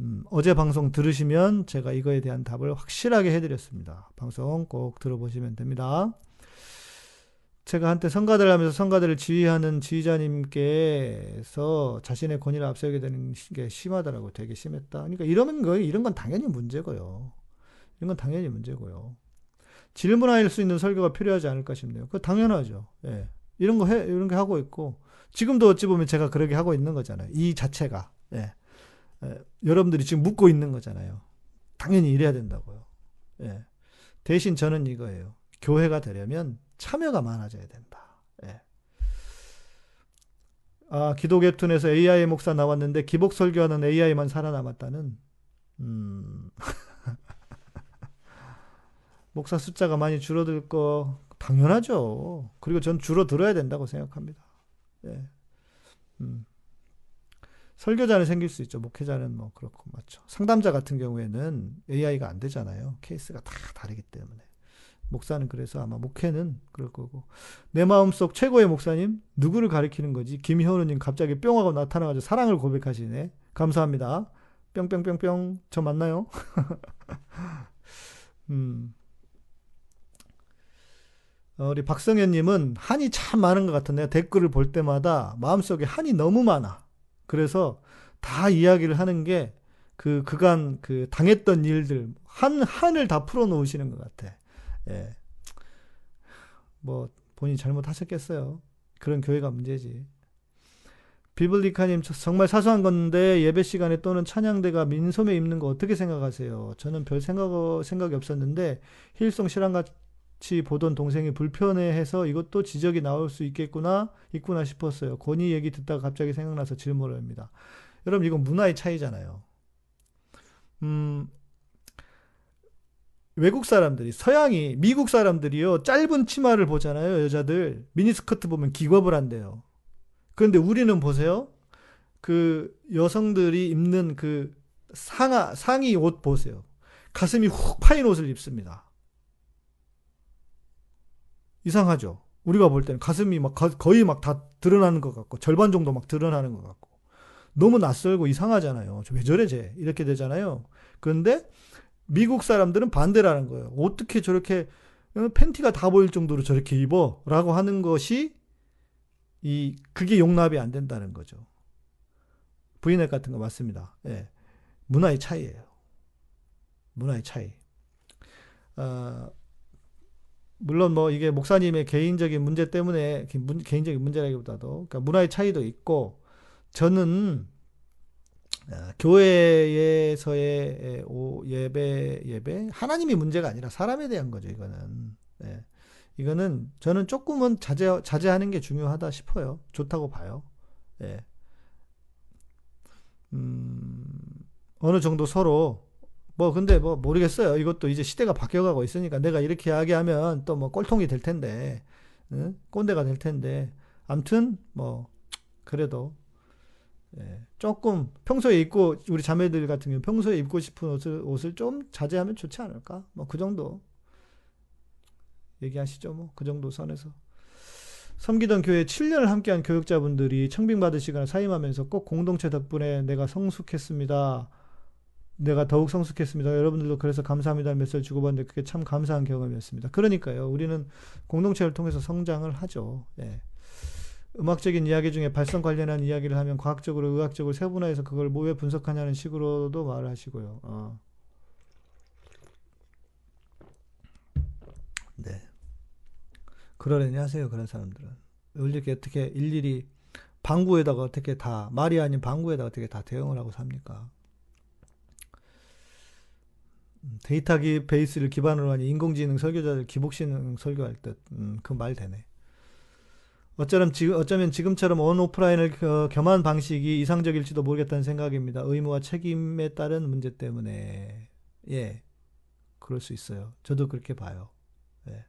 음, 어제 방송 들으시면 제가 이거에 대한 답을 확실하게 해드렸습니다. 방송 꼭 들어보시면 됩니다. 제가 한때 성가대를 하면서 성가대를 지휘하는 지휘자님께서 자신의 권위를 앞세우게 되는 게 심하더라고. 되게 심했다. 그러니까 이러면 거 이런 건 당연히 문제고요. 이런 건 당연히 문제고요. 질문할 수 있는 설교가 필요하지 않을까 싶네요. 그 당연하죠. 예. 이런 거 해, 이런 게 하고 있고 지금도 어찌 보면 제가 그렇게 하고 있는 거잖아요. 이 자체가. 예. 예. 여러분들이 지금 묻고 있는 거잖아요. 당연히 이래야 된다고요. 예. 대신 저는 이거예요. 교회가 되려면 참여가 많아져야 된다. 예. 아, 기독 웹툰에서 AI 목사 나왔는데 기복 설교하는 AI만 살아남았다는 음. 목사 숫자가 많이 줄어들 거 당연하죠. 그리고 전 줄어들어야 된다고 생각합니다. 예. 음. 설교자는 생길 수 있죠. 목회자는 뭐 그렇고 맞죠. 상담자 같은 경우에는 AI가 안 되잖아요. 케이스가 다 다르기 때문에. 목사는 그래서 아마 목회는 그럴 거고 내 마음속 최고의 목사님 누구를 가리키는 거지 김현우 님 갑자기 뿅 하고 나타나 가지고 사랑을 고백하시네 감사합니다 뿅뿅뿅뿅 저 맞나요? 음. 어, 우리 박성현 님은 한이 참 많은 것 같은데 댓글을 볼 때마다 마음속에 한이 너무 많아 그래서 다 이야기를 하는 게 그 그간 그 당했던 일들 한 한을 다 풀어 놓으시는 것 같아. 예. 뭐 본인이 잘못하셨겠어요. 그런 교회가 문제지. 비블리카님 정말 사소한 건데 예배 시간에 또는 찬양대가 민소매 입는 거 어떻게 생각하세요? 저는 별 생각 생각이 없었는데 힐송 실황 같이 보던 동생이 불편해해서 이것도 지적이 나올 수 있겠구나 있구나 싶었어요. 권위 얘기 듣다가 갑자기 생각나서 질문을 합니다. 여러분 이건 문화의 차이잖아요. 음 외국 사람들이 서양이 미국 사람들이요 짧은 치마를 보잖아요 여자들 미니스커트 보면 기겁을 한대요 그런데 우리는 보세요 그 여성들이 입는 그 상하 상의 옷 보세요 가슴이 훅 파인 옷을 입습니다 이상하죠 우리가 볼 때는 가슴이 막 거의 막 다 드러나는 것 같고 절반 정도 막 드러나는 것 같고 너무 낯설고 이상하잖아요 왜 저래 쟤 이렇게 되잖아요 그런데 미국 사람들은 반대라는 거예요. 어떻게 저렇게 어, 팬티가 다 보일 정도로 저렇게 입어? 라고 하는 것이 이 그게 용납이 안 된다는 거죠. 부인회 같은 거 맞습니다. 예. 문화의 차이예요. 문화의 차이. 어, 물론 뭐 이게 목사님의 개인적인 문제 때문에 개인적인 문제라기보다도 그러니까 문화의 차이도 있고 저는 어, 교회에서의 예배 예배 하나님이 문제가 아니라 사람에 대한 거죠 이거는 예. 이거는 저는 조금은 자제 자제하는 게 중요하다 싶어요 좋다고 봐요 예. 음, 어느 정도 서로 뭐 근데 뭐 모르겠어요 이것도 이제 시대가 바뀌어가고 있으니까 내가 이렇게 이야기 하면 또 뭐 꼴통이 될 텐데 응? 꼰대가 될 텐데 암튼 뭐 그래도 예, 조금 평소에 입고 우리 자매들 같은 경우 평소에 입고 싶은 옷을, 옷을 좀 자제하면 좋지 않을까? 뭐 그 정도 얘기하시죠. 뭐 그 정도 선에서 섬기던 교회 7년을 함께한 교육자분들이 청빙받을 시간을 사임하면서 꼭 공동체 덕분에 내가 성숙했습니다. 내가 더욱 성숙했습니다. 여러분들도 그래서 감사합니다 메시지 주고받는데 그게 참 감사한 경험이었습니다. 그러니까요. 우리는 공동체를 통해서 성장을 하죠. 예. 음악적인 이야기 중에 발성 관련한 이야기를 하면 과학적으로 의학적으로 세분화해서 그걸 뭐에 분석하냐는 식으로도 말을 하시고요. 어. 네. 그러려니 하세요. 그런 사람들은. 이렇게 어떻게 일일이 방구에다가 어떻게 다 말이 아닌 방구에다가 어떻게 다 대응을 하고 삽니까? 음, 데이터 베이스를 기반으로 한 인공지능 설교자들 기복신 설교할 듯, 음, 그 말 되네. 어쩌면, 지금, 어쩌면 지금처럼 온 오프라인을 겸한 방식이 이상적일지도 모르겠다는 생각입니다. 의무와 책임에 따른 문제 때문에. 예. 그럴 수 있어요. 저도 그렇게 봐요. 예.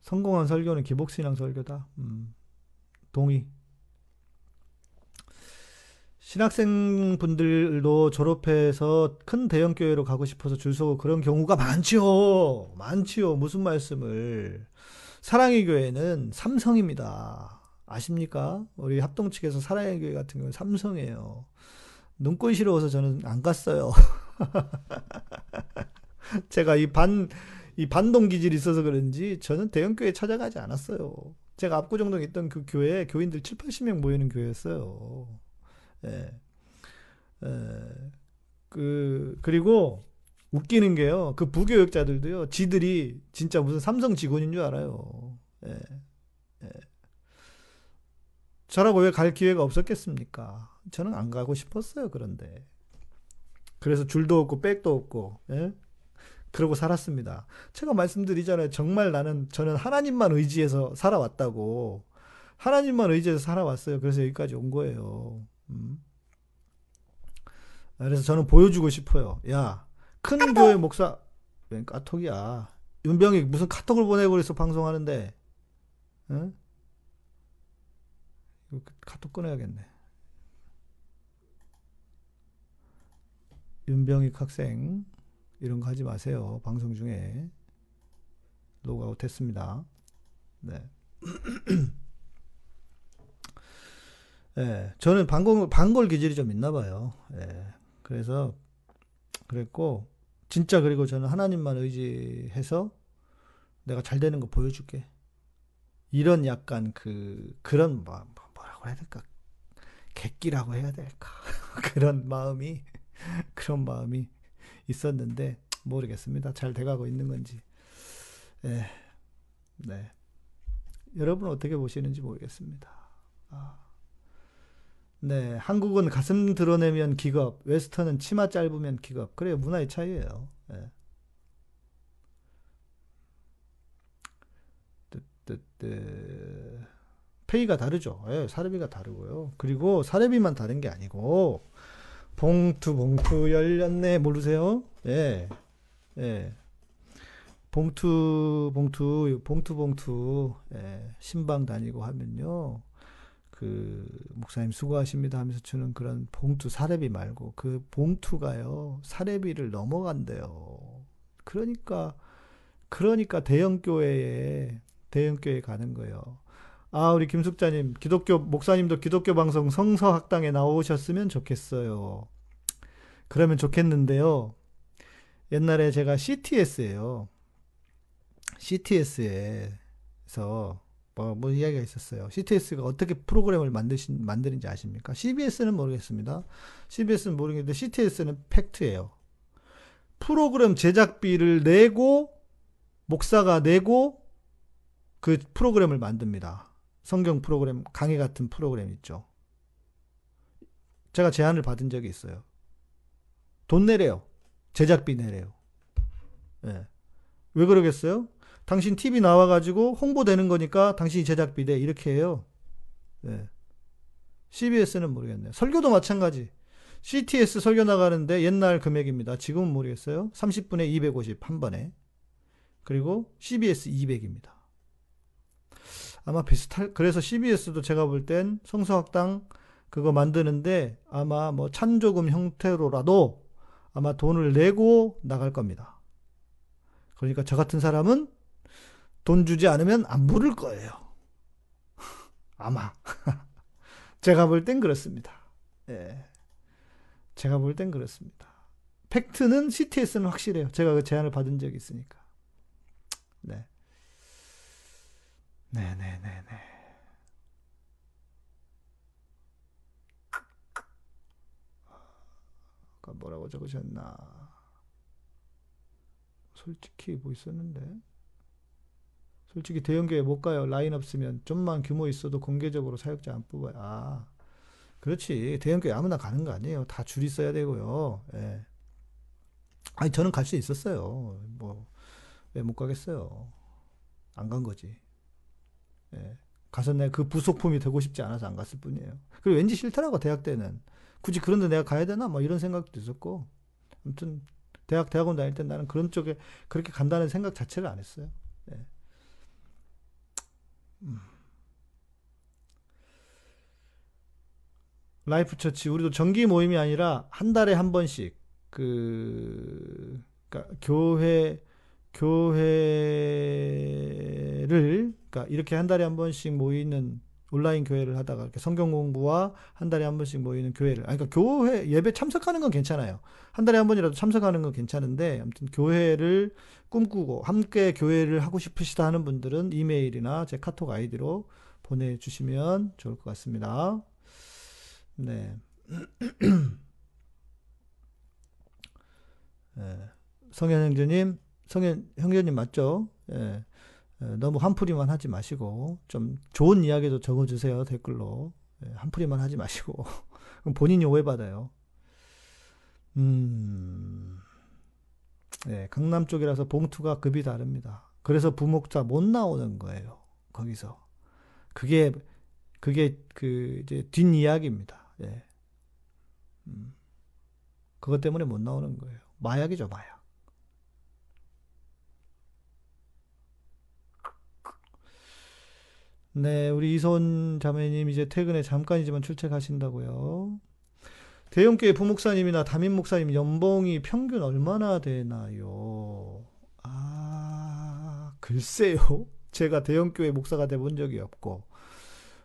성공한 설교는 기복신앙 설교다. 음, 동의. 신학생분들도 졸업해서 큰 대형 교회로 가고 싶어서 줄 서고 그런 경우가 많지요. 많지요. 무슨 말씀을. 사랑의 교회는 삼성입니다. 아십니까? 우리 합동 측에서 사랑의 교회 같은 경우는 삼성이에요. 눈꼴 시러워서 저는 안 갔어요. 제가 이 반, 이 반동 기질이 있어서 그런지 저는 대형 교회 찾아가지 않았어요. 제가 압구정동에 있던 그 교회에 교인들 7, 80명 모이는 교회였어요. 예. 예. 그, 그리고 웃기는 게요. 그 부교육자들도요. 지들이 진짜 무슨 삼성 직원인 줄 알아요. 예. 예. 저라고 왜 갈 기회가 없었겠습니까? 저는 안 가고 싶었어요. 그런데. 그래서 줄도 없고 백도 없고. 예? 그러고 살았습니다. 제가 말씀드리잖아요. 정말 나는 저는 하나님만 의지해서 살아왔다고. 하나님만 의지해서 살아왔어요. 그래서 여기까지 온 거예요. 음. 그래서 저는 보여주고 싶어요. 야, 큰 교회 목사 웬 까톡이야. 윤병이 무슨 카톡을 보내고 그래서 방송하는데 응? 카톡 끊어야겠네. 윤병익 학생 이런 거 하지 마세요. 방송 중에 로그아웃 했습니다. 네. 네, 저는 반골, 반골 기질이 좀 있나 봐요. 네, 그래서 그랬고 진짜 그리고 저는 하나님만 의지해서 내가 잘 되는 거 보여줄게. 이런 약간 그 그런 뭐, 뭐 뭐라고 해야 될까? 객기라고 해야 될까? 그런 마음이 그런 마음이 있었는데 모르겠습니다. 잘 돼가고 있는 건지. 예. 네. 여러분 어떻게 보시는지 모르겠습니다. 아. 네, 한국은 가슴 드러내면 기겁, 웨스턴은 치마 짧으면 기겁. 그래요, 문화의 차이예요. 네. 뜨뜨뜨. 페이가 다르죠. 예, 사례비가 다르고요. 그리고 사례비만 다른 게 아니고 봉투 봉투 열렸네 모르세요? 예. 예. 봉투 봉투 봉투 봉투 예. 신방 다니고 하면요. 그 목사님 수고하십니다 하면서 주는 그런 봉투 사례비 말고 그 봉투가요 사례비를 넘어간대요. 그러니까 그러니까 대형 교회에 대형 교회 가는 거예요. 아 우리 김숙자님 기독교 목사님도 기독교 방송 성서학당에 나오셨으면 좋겠어요. 그러면 좋겠는데요. 옛날에 제가 CTS예요. CTS에서 뭐, 뭐 이야기가 있었어요. CTS가 어떻게 프로그램을 만드신, 만드는지 아십니까? CBS는 모르겠습니다. CBS는 모르겠는데 CTS는 팩트예요. 프로그램 제작비를 내고 목사가 내고 그 프로그램을 만듭니다. 성경 프로그램, 강의 같은 프로그램 있죠. 제가 제안을 받은 적이 있어요. 돈 내래요. 제작비 내래요. 예. 왜 그러겠어요? 당신 TV 나와가지고 홍보되는 거니까 당신이 제작비 내. 이렇게 해요. 예. CBS는 모르겠네요. 설교도 마찬가지. CTS 설교 나가는데 옛날 금액입니다. 지금은 모르겠어요. 30분에 250 한 번에. 그리고 CBS 200입니다. 아마 비슷할, 그래서 CBS도 제가 볼 땐 성서학당 그거 만드는데 아마 뭐 찬조금 형태로라도 아마 돈을 내고 나갈 겁니다. 그러니까 저 같은 사람은 돈 주지 않으면 안 부를 거예요. 아마. 제가 볼 땐 그렇습니다. 예. 제가 볼 땐 그렇습니다. 팩트는 CTS는 확실해요. 제가 그 제안을 받은 적이 있으니까. 네. 네네네네. 네, 네. 아까 뭐라고 적으셨나? 솔직히 뭐 있었는데? 솔직히 대형교회 못 가요. 라인 없으면 좀만 규모 있어도 공개적으로 사역자 안 뽑아요. 아, 그렇지. 대형교회 아무나 가는 거 아니에요. 다줄 있어야 되고요. 예. 아니 저는 갈 수 있었어요. 뭐 왜 못 가겠어요. 안 간 거지. 예. 가서 내가 그 부속품이 되고 싶지 않아서 안 갔을 뿐이에요. 그리고 왠지 싫더라고 대학 때는. 굳이 그런데 내가 가야 되나? 뭐 이런 생각도 있었고. 아무튼 대학 대학원 다닐 때 나는 그런 쪽에 그렇게 간다는 생각 자체를 안 했어요. Life Church. 우리도 정기 모임이 아니라 한 달에 한 번씩 그 그러니까 교회 교회를 그러니까 이렇게 한 달에 한 번씩 모이는 온라인 교회를 하다가 이렇게 성경 공부와 한 달에 한 번씩 모이는 교회를 아니 그러니까 교회 예배 참석하는 건 괜찮아요. 한 달에 한 번이라도 참석하는 건 괜찮은데 아무튼 교회를 꿈꾸고 함께 교회를 하고 싶으시다 하는 분들은 이메일이나 제 카톡 아이디로 보내 주시면 좋을 것 같습니다. 네. 네. 성현 형제님, 성현 형제님 맞죠? 예. 너무 한풀이만 하지 마시고 좀 좋은 이야기도 적어주세요 댓글로 예, 한풀이만 하지 마시고 본인이 오해받아요. 음, 네, 강남 쪽이라서 봉투가 급이 다릅니다. 그래서 부목자 못 나오는 거예요. 거기서 그게 그게 그 이제 뒷이야기입니다. 예. 음, 그것 때문에 못 나오는 거예요. 마약이죠, 마약. 네, 우리 이손 자매님 이제 퇴근에 잠깐이지만 출첵하신다고요. 대형교회 부목사님이나 담임 목사님 연봉이 평균 얼마나 되나요? 아, 글쎄요. 제가 대형교회 목사가 돼 본 적이 없고,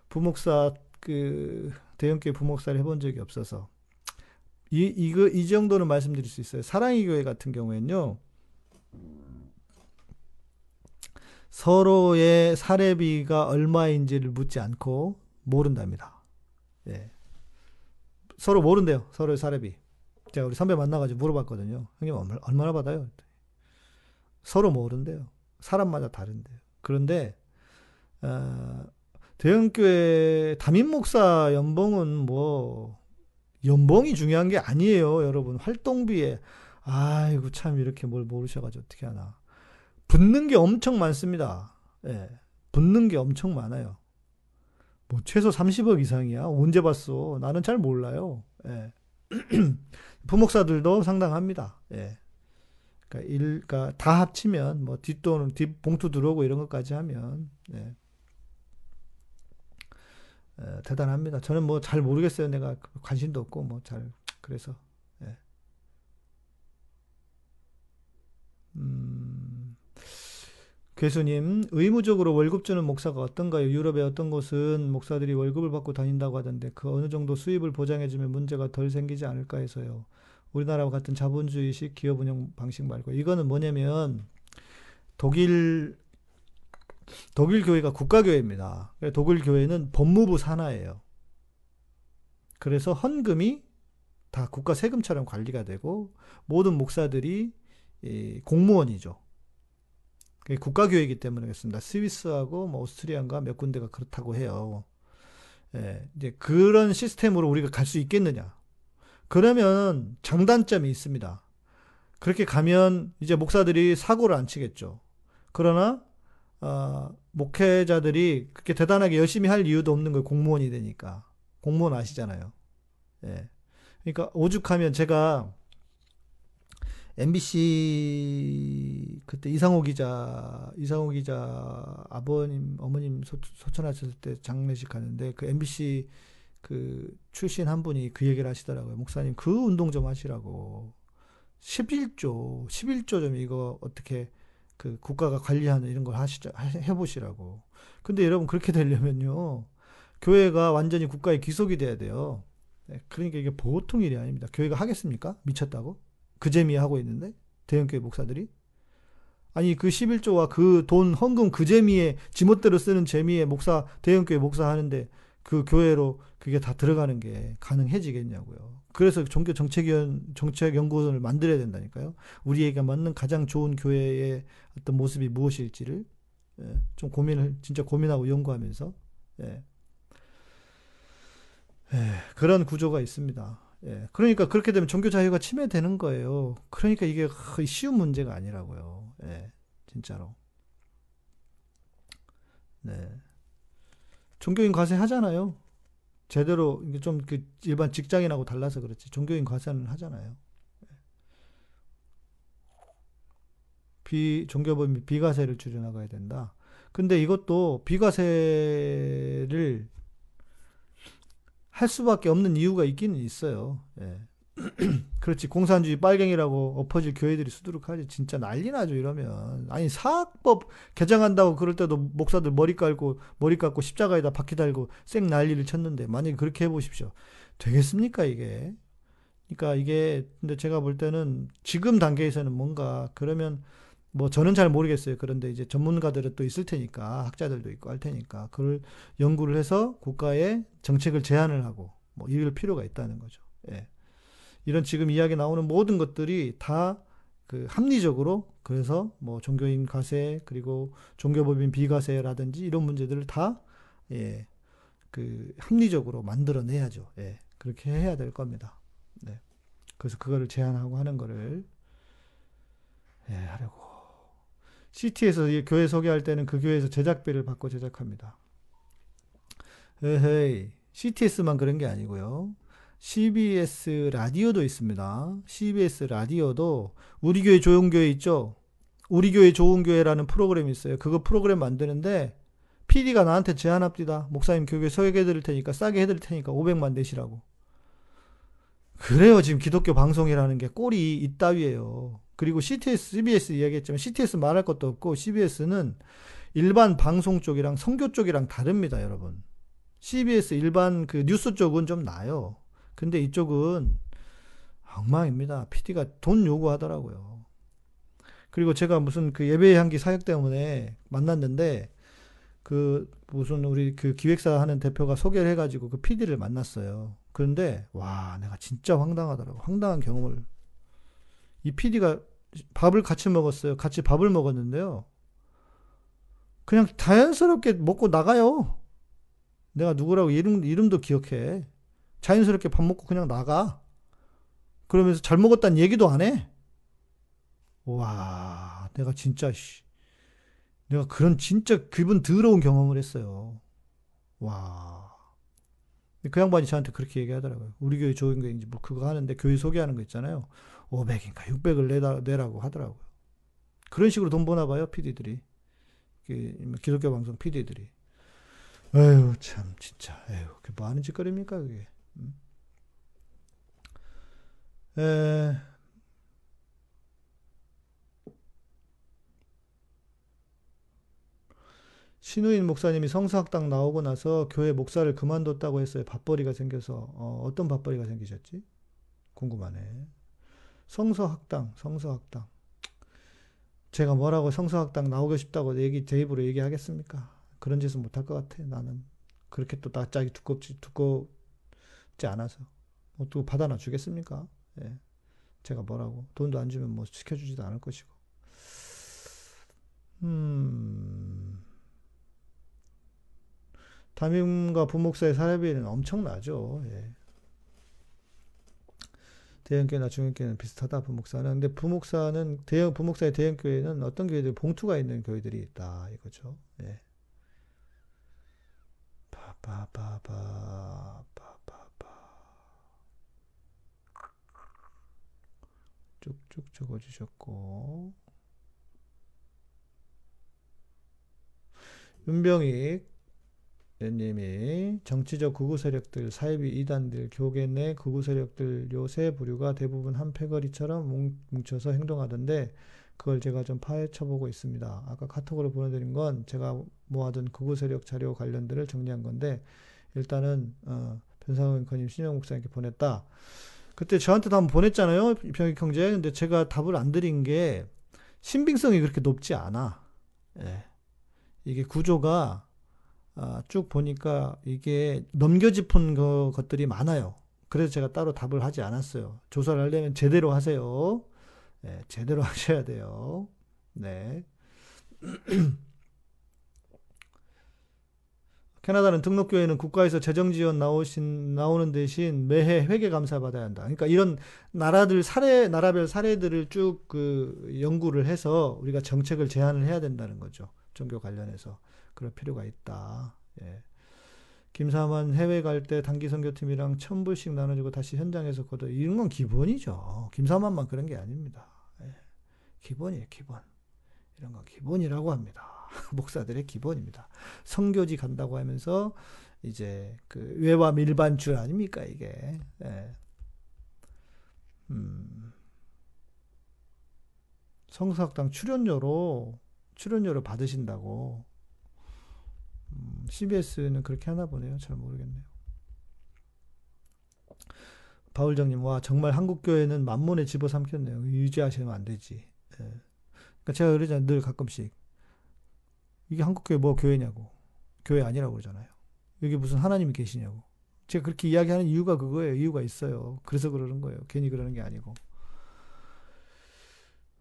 부목사, 그, 대형교회 부목사를 해본 적이 없어서, 이, 이거, 이 정도는 말씀드릴 수 있어요. 사랑의 교회 같은 경우에는요, 서로의 사례비가 얼마인지를 묻지 않고 모른답니다. 예. 서로 모른대요. 서로의 사례비. 제가 우리 선배 만나가지고 물어봤거든요. 형님 얼마나 받아요? 서로 모른대요. 사람마다 다른데요. 그런데 어, 대형교회 담임 목사 연봉은 뭐 연봉이 중요한 게 아니에요, 여러분. 활동비에 아이고 참 이렇게 뭘 모르셔가지고 어떻게 하나. 붙는 게 엄청 많습니다. 예. 붙는 게 엄청 많아요. 뭐 최소 30억 이상이야. 언제 봤어? 나는 잘 몰라요. 예. 부목사들도 상당합니다. 예. 그러니까 일, 그러니까 다 합치면 뭐 뒷돈, 뒷 봉투 들어오고 이런 것까지 하면 예. 예, 대단합니다. 저는 뭐 잘 모르겠어요. 내가 관심도 없고 뭐 잘 그래서 예. 음. 교수님, 의무적으로 월급 주는 목사가 어떤가요? 유럽의 어떤 곳은 목사들이 월급을 받고 다닌다고 하던데 그 어느 정도 수입을 보장해주면 문제가 덜 생기지 않을까 해서요. 우리나라와 같은 자본주의식 기업 운영 방식 말고 이거는 뭐냐면 독일 독일 교회가 국가교회입니다. 독일 교회는 법무부 산하예요. 그래서 헌금이 다 국가 세금처럼 관리가 되고 모든 목사들이 공무원이죠. 국가 교회이기 때문에 그렇습니다. 스위스하고 뭐 오스트리아인가 몇 군데가 그렇다고 해요. 예, 이제 그런 시스템으로 우리가 갈 수 있겠느냐? 그러면 장단점이 있습니다. 그렇게 가면 이제 목사들이 사고를 안 치겠죠. 그러나 어, 목회자들이 그렇게 대단하게 열심히 할 이유도 없는 거예요. 공무원이 되니까. 공무원 아시잖아요. 예. 그러니까 오죽하면 제가 MBC 그때 이상호 기자 이상호 기자 아버님 어머님 소, 소천하셨을 때 장례식 가는데 그 MBC 그 출신 한 분이 그 얘기를 하시더라고요. 목사님 그 운동 좀 하시라고 11조 11조 좀 이거 어떻게 그 국가가 관리하는 이런 걸 하시죠 해보시라고. 근데 여러분 그렇게 되려면요 교회가 완전히 국가의 귀속이 돼야 돼요. 네, 그러니까 이게 보통 일이 아닙니다. 교회가 하겠습니까? 미쳤다고? 그 재미에 하고 있는데 대형교회 목사들이 아니 그 11조와 그 돈 헌금 그 재미에 지멋대로 쓰는 재미에 목사 대형교회 목사 하는데 그 교회로 그게 다 들어가는 게 가능해지겠냐고요. 그래서 종교 정책위원 정책 연구원을 만들어야 된다니까요. 우리에게 맞는 가장 좋은 교회의 어떤 모습이 무엇일지를 예, 좀 고민을 진짜 고민하고 연구하면서 예. 예, 그런 구조가 있습니다. 예, 그러니까 그렇게 되면 종교 자유가 침해되는 거예요. 그러니까 이게 쉬운 문제가 아니라고요. 예, 진짜로. 네. 종교인 과세 하잖아요. 제대로 이게 좀 그 일반 직장인하고 달라서 그렇지. 종교인 과세는 하잖아요. 비 종교범위 비과세를 줄여 나가야 된다. 근데 이것도 비과세를 할 수밖에 없는 이유가 있기는 있어요. 예. 그렇지. 공산주의 빨갱이라고 엎어질 교회들이 수두룩하지. 진짜 난리 나죠 이러면. 아니 사학법 개정한다고 그럴 때도 목사들 머리 깔고 머리 깎고 십자가에다 바퀴 달고 쌩 난리를 쳤는데 만약에 그렇게 해보십시오. 되겠습니까 이게? 그러니까 이게 근데 제가 볼 때는 지금 단계에서는 뭔가 그러면 뭐 저는 잘 모르겠어요. 그런데 이제 전문가들은 또 있을 테니까 학자들도 있고 할 테니까 그걸 연구를 해서 국가의 정책을 제안을 하고 뭐 이럴 필요가 있다는 거죠. 예. 이런 지금 이야기 나오는 모든 것들이 다 그 합리적으로 그래서 뭐 종교인 과세 그리고 종교법인 비과세라든지 이런 문제들을 다 예. 그 합리적으로 만들어내야죠. 예. 그렇게 해야 될 겁니다. 네. 그래서 그거를 제안하고 하는 거를 예, 하려고 CT에서 교회 소개할 때는 그 교회에서 제작비를 받고 제작합니다. 에헤이, CTS만 그런 게 아니고요. CBS 라디오도 있습니다. CBS 라디오도 우리 교회 좋은 교회 있죠? 우리 교회 좋은 교회라는 프로그램이 있어요. 그거 프로그램 만드는데 PD가 나한테 제안합니다. 목사님 교회 소개해 드릴 테니까 싸게 해 드릴 테니까 500만 내시라고. 그래요. 지금 기독교 방송이라는 게 꼴이 있다위에요. 그리고 CTS, CBS 이야기했지만 CTS 말할 것도 없고 CBS는 일반 방송 쪽이랑 성교 쪽이랑 다릅니다, 여러분. CBS 일반 그 뉴스 쪽은 좀 나요. 근데 이쪽은 엉망입니다. PD가 돈 요구하더라고요. 그리고 제가 무슨 그 예배의 향기 사역 때문에 만났는데 그 무슨 우리 그 기획사 하는 대표가 소개를 해가지고 그 PD를 만났어요. 그런데 와 내가 진짜 황당하더라고. 황당한 경험을 이 PD가 밥을 같이 먹었어요. 같이 밥을 먹었는데요. 그냥 자연스럽게 먹고 나가요. 내가 누구라고 이름, 이름도 기억해. 자연스럽게 밥 먹고 그냥 나가. 그러면서 잘 먹었다는 얘기도 안 해. 와, 내가 진짜, 씨. 내가 그런 진짜 기분 더러운 경험을 했어요. 와. 그 양반이 저한테 그렇게 얘기하더라고요. 우리 교회 좋은 교회인지 뭐 그거 하는데 교회 소개하는 거 있잖아요. 500인가 600을 내다, 내라고 하더라고요. 그런 식으로 돈 버나 봐요, PD들이. 뭐 기독교 방송 PD들이. 에휴, 참, 진짜. 에휴, 그게 뭐 하는 짓거리입니까, 그게. 음? 에, 신우인 목사님이 성서학당 나오고 나서 교회 목사를 그만뒀다고 했어요. 밥벌이가 생겨서. 어, 어떤 밥벌이가 생기셨지? 궁금하네. 성서학당, 성서학당. 제가 뭐라고 성서학당 나오고 싶다고 얘기, 제 입으로 얘기하겠습니까? 그런 짓은 못할 것 같아, 나는. 그렇게 또 낯짝이 두껍지, 두껍지 않아서. 뭐또 받아나 주겠습니까? 예. 제가 뭐라고. 돈도 안 주면 뭐 시켜주지도 않을 것이고. 음. 담임과 부목사의 사례비는 엄청나죠. 예. 대형교회나 중형교회는 비슷하다 부목사는 근데 부목사는 대형 부목사의 대형교회는 어떤 교회들 봉투가 있는 교회들이 있다 이거죠. 예. 바바바바 바바바 쭉쭉 적어주셨고 윤병익 님이 정치적 극우 세력들, 사이비 이단들, 교계 내 극우 세력들 요세 부류가 대부분 한 패거리처럼 뭉쳐서 행동하던데 그걸 제가 좀 파헤쳐 보고 있습니다. 아까 카톡으로 보내드린 건 제가 모아둔 극우 세력 자료 관련들을 정리한 건데 일단은 어, 변상훈 앵커님 신영 목사님께 보냈다. 그때 저한테도 한번 보냈잖아요. 병익 형제. 근데 제가 답을 안 드린 게 신빙성이 그렇게 높지 않아. 예. 이게 구조가 아, 쭉 보니까 이게 넘겨짚은 거, 것들이 많아요. 그래서 제가 따로 답을 하지 않았어요. 조사를 하려면 제대로 하세요. 네, 제대로 하셔야 돼요. 네. 캐나다는 등록교회는 국가에서 재정 지원 나오신 나오는 대신 매해 회계 감사 받아야 한다. 그러니까 이런 나라들 사례 나라별 사례들을 쭉 그 연구를 해서 우리가 정책을 제안을 해야 된다는 거죠. 종교 관련해서. 그럴 필요가 있다. 예. 김사만 해외 갈 때 단기 선교팀이랑 천 불씩 나눠주고 다시 현장에서 거둬 이런 건 기본이죠. 김사만만 그런 게 아닙니다. 예. 기본이에요, 기본. 이런 건 기본이라고 합니다. 목사들의 기본입니다. 성교지 간다고 하면서 이제 그 외화 밀반출 아닙니까 이게. 예. 음. 성사학당 출연료로 출연료를 받으신다고 음, CBS는 그렇게 하나 보네요. 잘 모르겠네요. 바울정님, 와, 정말 한국교회는 만문에 집어삼켰네요. 유지하시면 안 되지. 예. 그러니까 제가 그러잖아요. 늘 가끔씩. 이게 한국교회 뭐 교회냐고. 교회 아니라고 그러잖아요. 여기 무슨 하나님이 계시냐고. 제가 그렇게 이야기하는 이유가 그거예요. 이유가 있어요. 그래서 그러는 거예요. 괜히 그러는 게 아니고.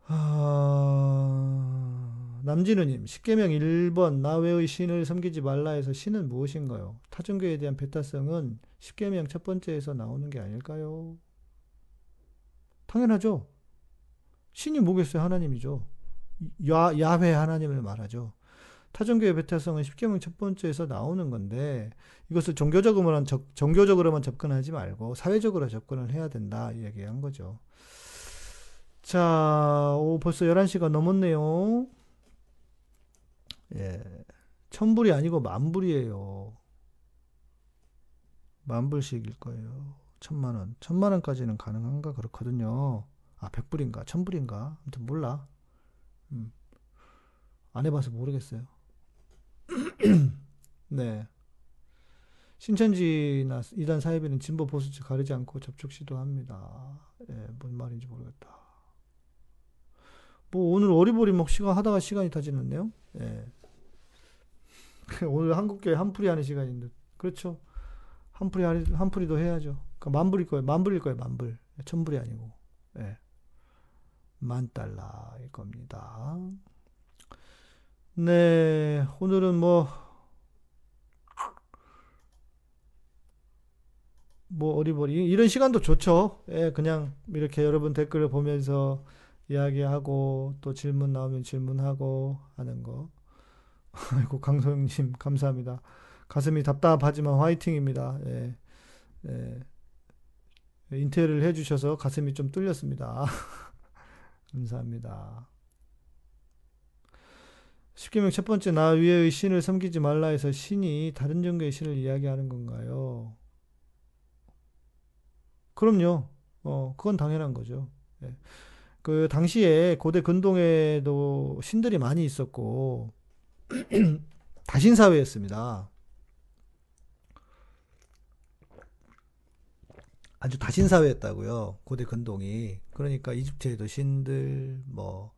아... 남진우님, 십계명 1번 나외의 신을 섬기지 말라 해서 신은 무엇인가요? 타종교에 대한 배타성은 십계명 첫 번째에서 나오는 게 아닐까요? 당연하죠. 신이 뭐겠어요? 하나님이죠. 야, 야훼 하나님을 말하죠. 타종교의 배타성은 십계명 첫 번째에서 나오는 건데 이것을 종교적으로만 접, 종교적으로만 접근하지 말고 사회적으로 접근을 해야 된다 이야기한 거죠. 자, 오, 벌써 11시가 넘었네요. 예. 천불이 아니고 만불이에요. 만불씩일 거예요. 천만 원. 천만 원까지는 가능한가 그렇거든요. 아, 백불인가? 천불인가? 아무튼 몰라. 음. 안 해봐서 모르겠어요. 네. 신천지나 이단 사회비는 진보 보수 가리지 않고 접촉 시도합니다. 예, 뭔 말인지 모르겠다. 뭐 오늘 어리버리 시간 하다가 시간이 다 지났네요. 예. 오늘 한국교회 한풀이 하는 시간인데 그렇죠. 한풀이 한풀이도 해야죠. 그러니까 만불일 거예요. 만불일 거예요. 만불. 천불이 아니고. 예. 만 달러일 겁니다. 네, 오늘은 뭐, 뭐, 어리버리. 이런 시간도 좋죠. 예, 그냥 이렇게 여러분 댓글을 보면서 이야기하고, 또 질문 나오면 질문하고 하는 거. 아이고 강소영님 감사합니다. 가슴이 답답하지만 화이팅입니다. 예, 예. 인테리어를 해주셔서 가슴이 좀 뚫렸습니다. 감사합니다. 십계명 첫 번째 나 위에의 신을 섬기지 말라 해서 신이 다른 종교의 신을 이야기하는 건가요? 그럼요. 어, 그건 당연한 거죠. 예. 그 당시에 고대 근동에도 신들이 많이 있었고 다신 사회였습니다. 아주 다신 사회였다고요. 고대 근동이. 그러니까 이집트에도 신들, 뭐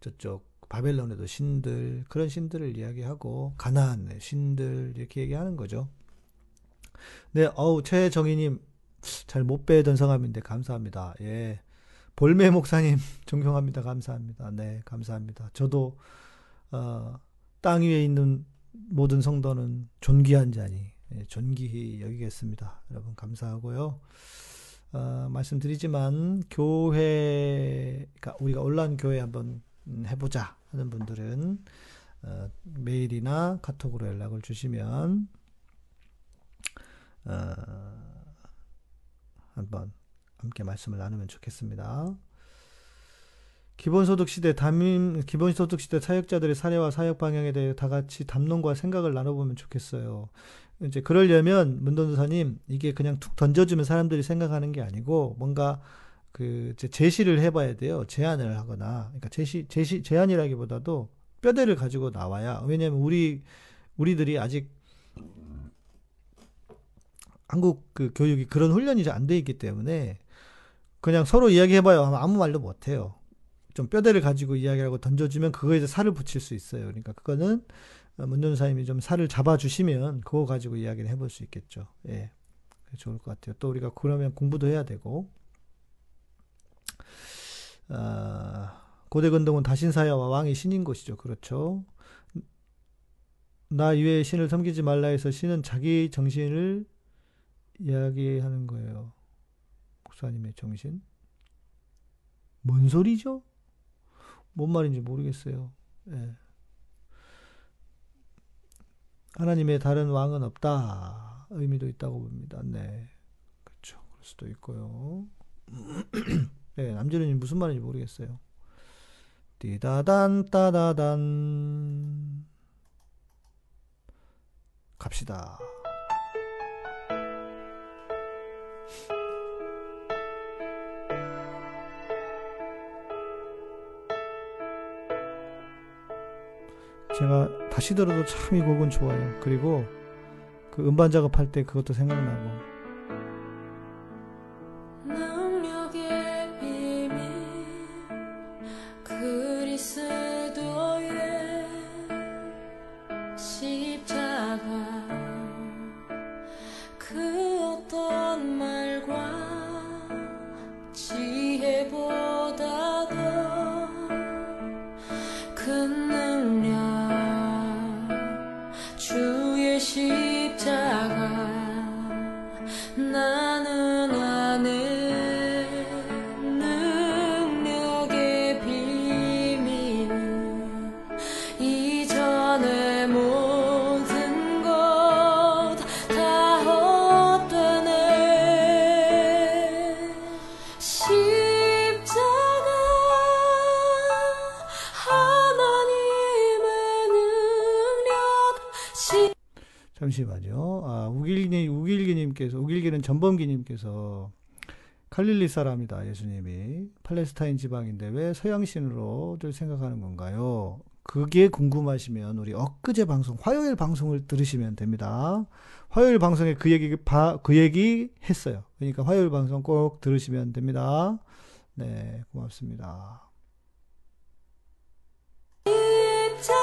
저쪽 바벨론에도 신들 그런 신들을 이야기하고 가나안의 신들 이렇게 얘기하는 거죠. 네, 어우 최정희님 잘 못 배던 성함인데 감사합니다. 예, 볼매 목사님 존경합니다. 감사합니다. 네, 감사합니다. 저도 어, 땅 위에 있는 모든 성도는 존귀한 자니 예, 존귀히 여기겠습니다. 여러분 감사하고요. 어, 말씀드리지만 교회 그러니까 우리가 온라인 교회 한번 해보자 하는 분들은 어, 메일이나 카톡으로 연락을 주시면 어, 한번 함께 말씀을 나누면 좋겠습니다. 기본소득 시대 담임 기본소득 시대 사역자들의 사례와 사역 방향에 대해 다 같이 담론과 생각을 나눠보면 좋겠어요. 이제 그러려면 문돈사님 이게 그냥 툭 던져주면 사람들이 생각하는 게 아니고 뭔가 그 제시를 해봐야 돼요. 제안을 하거나 그러니까 제시 제시 제안이라기보다도 뼈대를 가지고 나와야 왜냐하면 우리 우리들이 아직 한국 그 교육이 그런 훈련이 잘 안 돼 있기 때문에 그냥 서로 이야기해봐요 아무 말도 못해요. 좀 뼈대를 가지고 이야기하고 던져주면 그거에 살을 붙일 수 있어요. 그러니까 그거는 문전사님이 좀 살을 잡아주시면 그거 가지고 이야기를 해볼 수 있겠죠. 예. 좋을 것 같아요. 또 우리가 그러면 공부도 해야 되고, 아, 고대 근동은 다신사야와 왕이 신인 것이죠. 그렇죠. 나 이외의 신을 섬기지 말라 해서 신은 자기 정신을 이야기하는 거예요. 목사님의 정신? 뭔 소리죠? 뭔 말인지 모르겠어요. 예. 하나님의 다른 왕은 없다. 의미도 있다고 봅니다. 네. 그렇죠. 그럴 수도 있고요. 네, 남준우님 무슨 말인지 모르겠어요. 띠다단 따다단 갑시다. 제가 다시 들어도 참 이 곡은 좋아요. 그리고 그 음반 작업할 때 그것도 생각나고. 전범기님께서 칼릴리 사람이다 예수님이 팔레스타인 지방인데 왜 서양신으로들 생각하는 건가요? 그게 궁금하시면 우리 엊그제 방송 화요일 방송을 들으시면 됩니다. 화요일 방송에 그 얘기 바, 그 얘기 했어요. 그러니까 화요일 방송 꼭 들으시면 됩니다. 네 고맙습니다. 있잖아.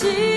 see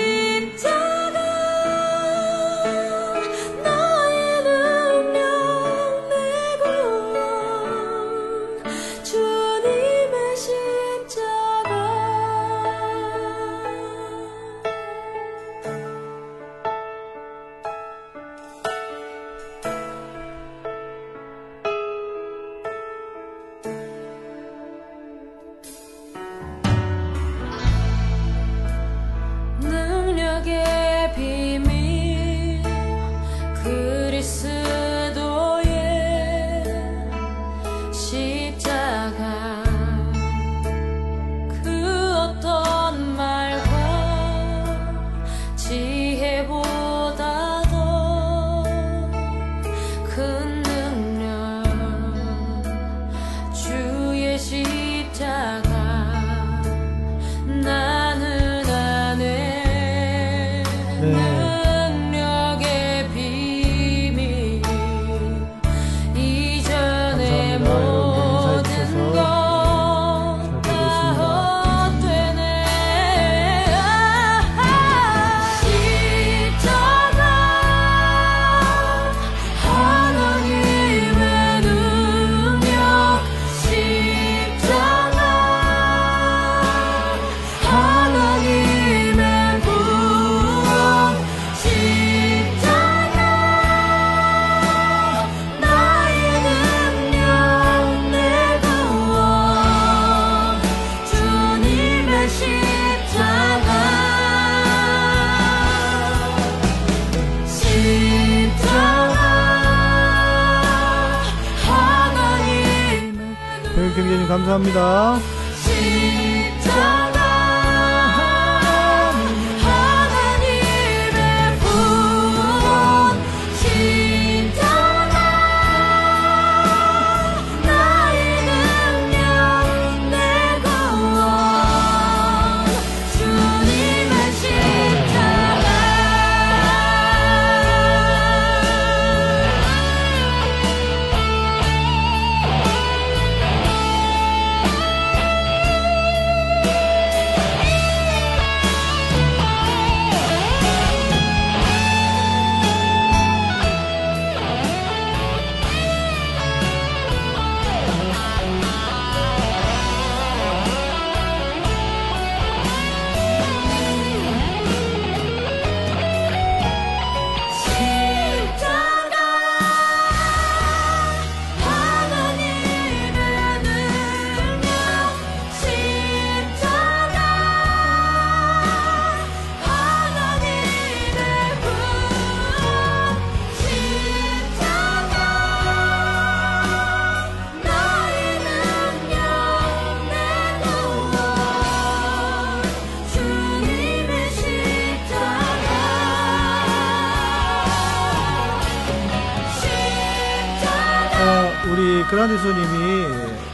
우리 그란디소님이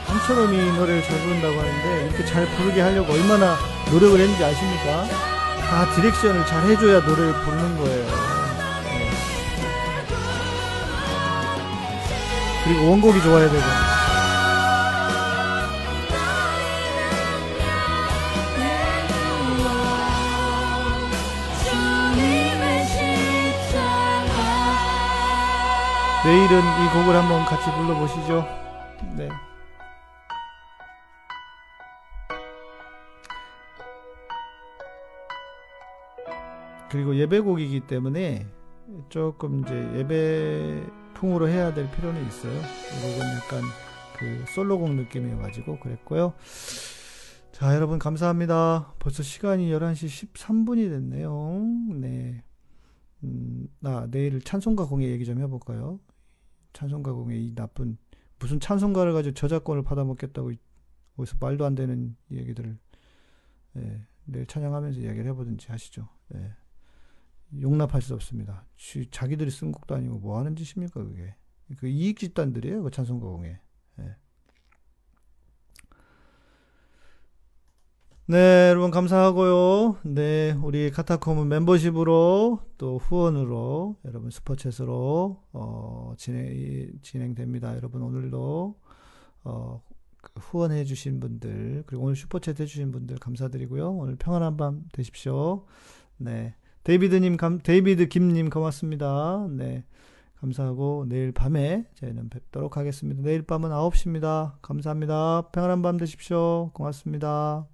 한철음이 노래를 잘 부른다고 하는데 이렇게 잘 부르게 하려고 얼마나 노력을 했는지 아십니까? 다 디렉션을 잘 해줘야 노래를 부르는 거예요. 네. 그리고 원곡이 좋아야 되고. 내일은 이 곡을 한번 같이 불러보시죠. 네. 그리고 예배곡이기 때문에 조금 이제 예배풍으로 해야 될 필요는 있어요. 이 곡은 약간 그 솔로곡 느낌이어가지고 그랬고요. 자, 여러분 감사합니다. 벌써 시간이 11시 13분이 됐네요. 네. 음, 나 내일 찬송가 공예 얘기 좀 해볼까요? 찬송가 공예 이 나쁜 무슨 찬송가를 가지고 저작권을 받아먹겠다고 이- 어디서 말도 안 되는 얘기들을 예, 내일 찬양하면서 이야기를 해보든지 하시죠. 예. 용납할 수 없습니다. 지- 자기들이 쓴 곡도 아니고 뭐 하는 짓입니까 그게? 그 이익 집단들이에요 그 찬송가 공예. 예. 네, 여러분 감사하고요. 네, 우리 카타콤은 멤버십으로 또 후원으로 여러분 Super Chat으로 어, 진행 진행됩니다. 여러분 오늘도 어, 그 후원해 주신 분들 그리고 오늘 Super Chat 해 주신 분들 감사드리고요. 오늘 평안한 밤 되십시오. 네. 데이비드 님 감 데이비드 김 님 고맙습니다. 네. 감사하고 내일 밤에 저희는 뵙도록 하겠습니다. 내일 밤은 9시입니다. 감사합니다. 평안한 밤 되십시오. 고맙습니다.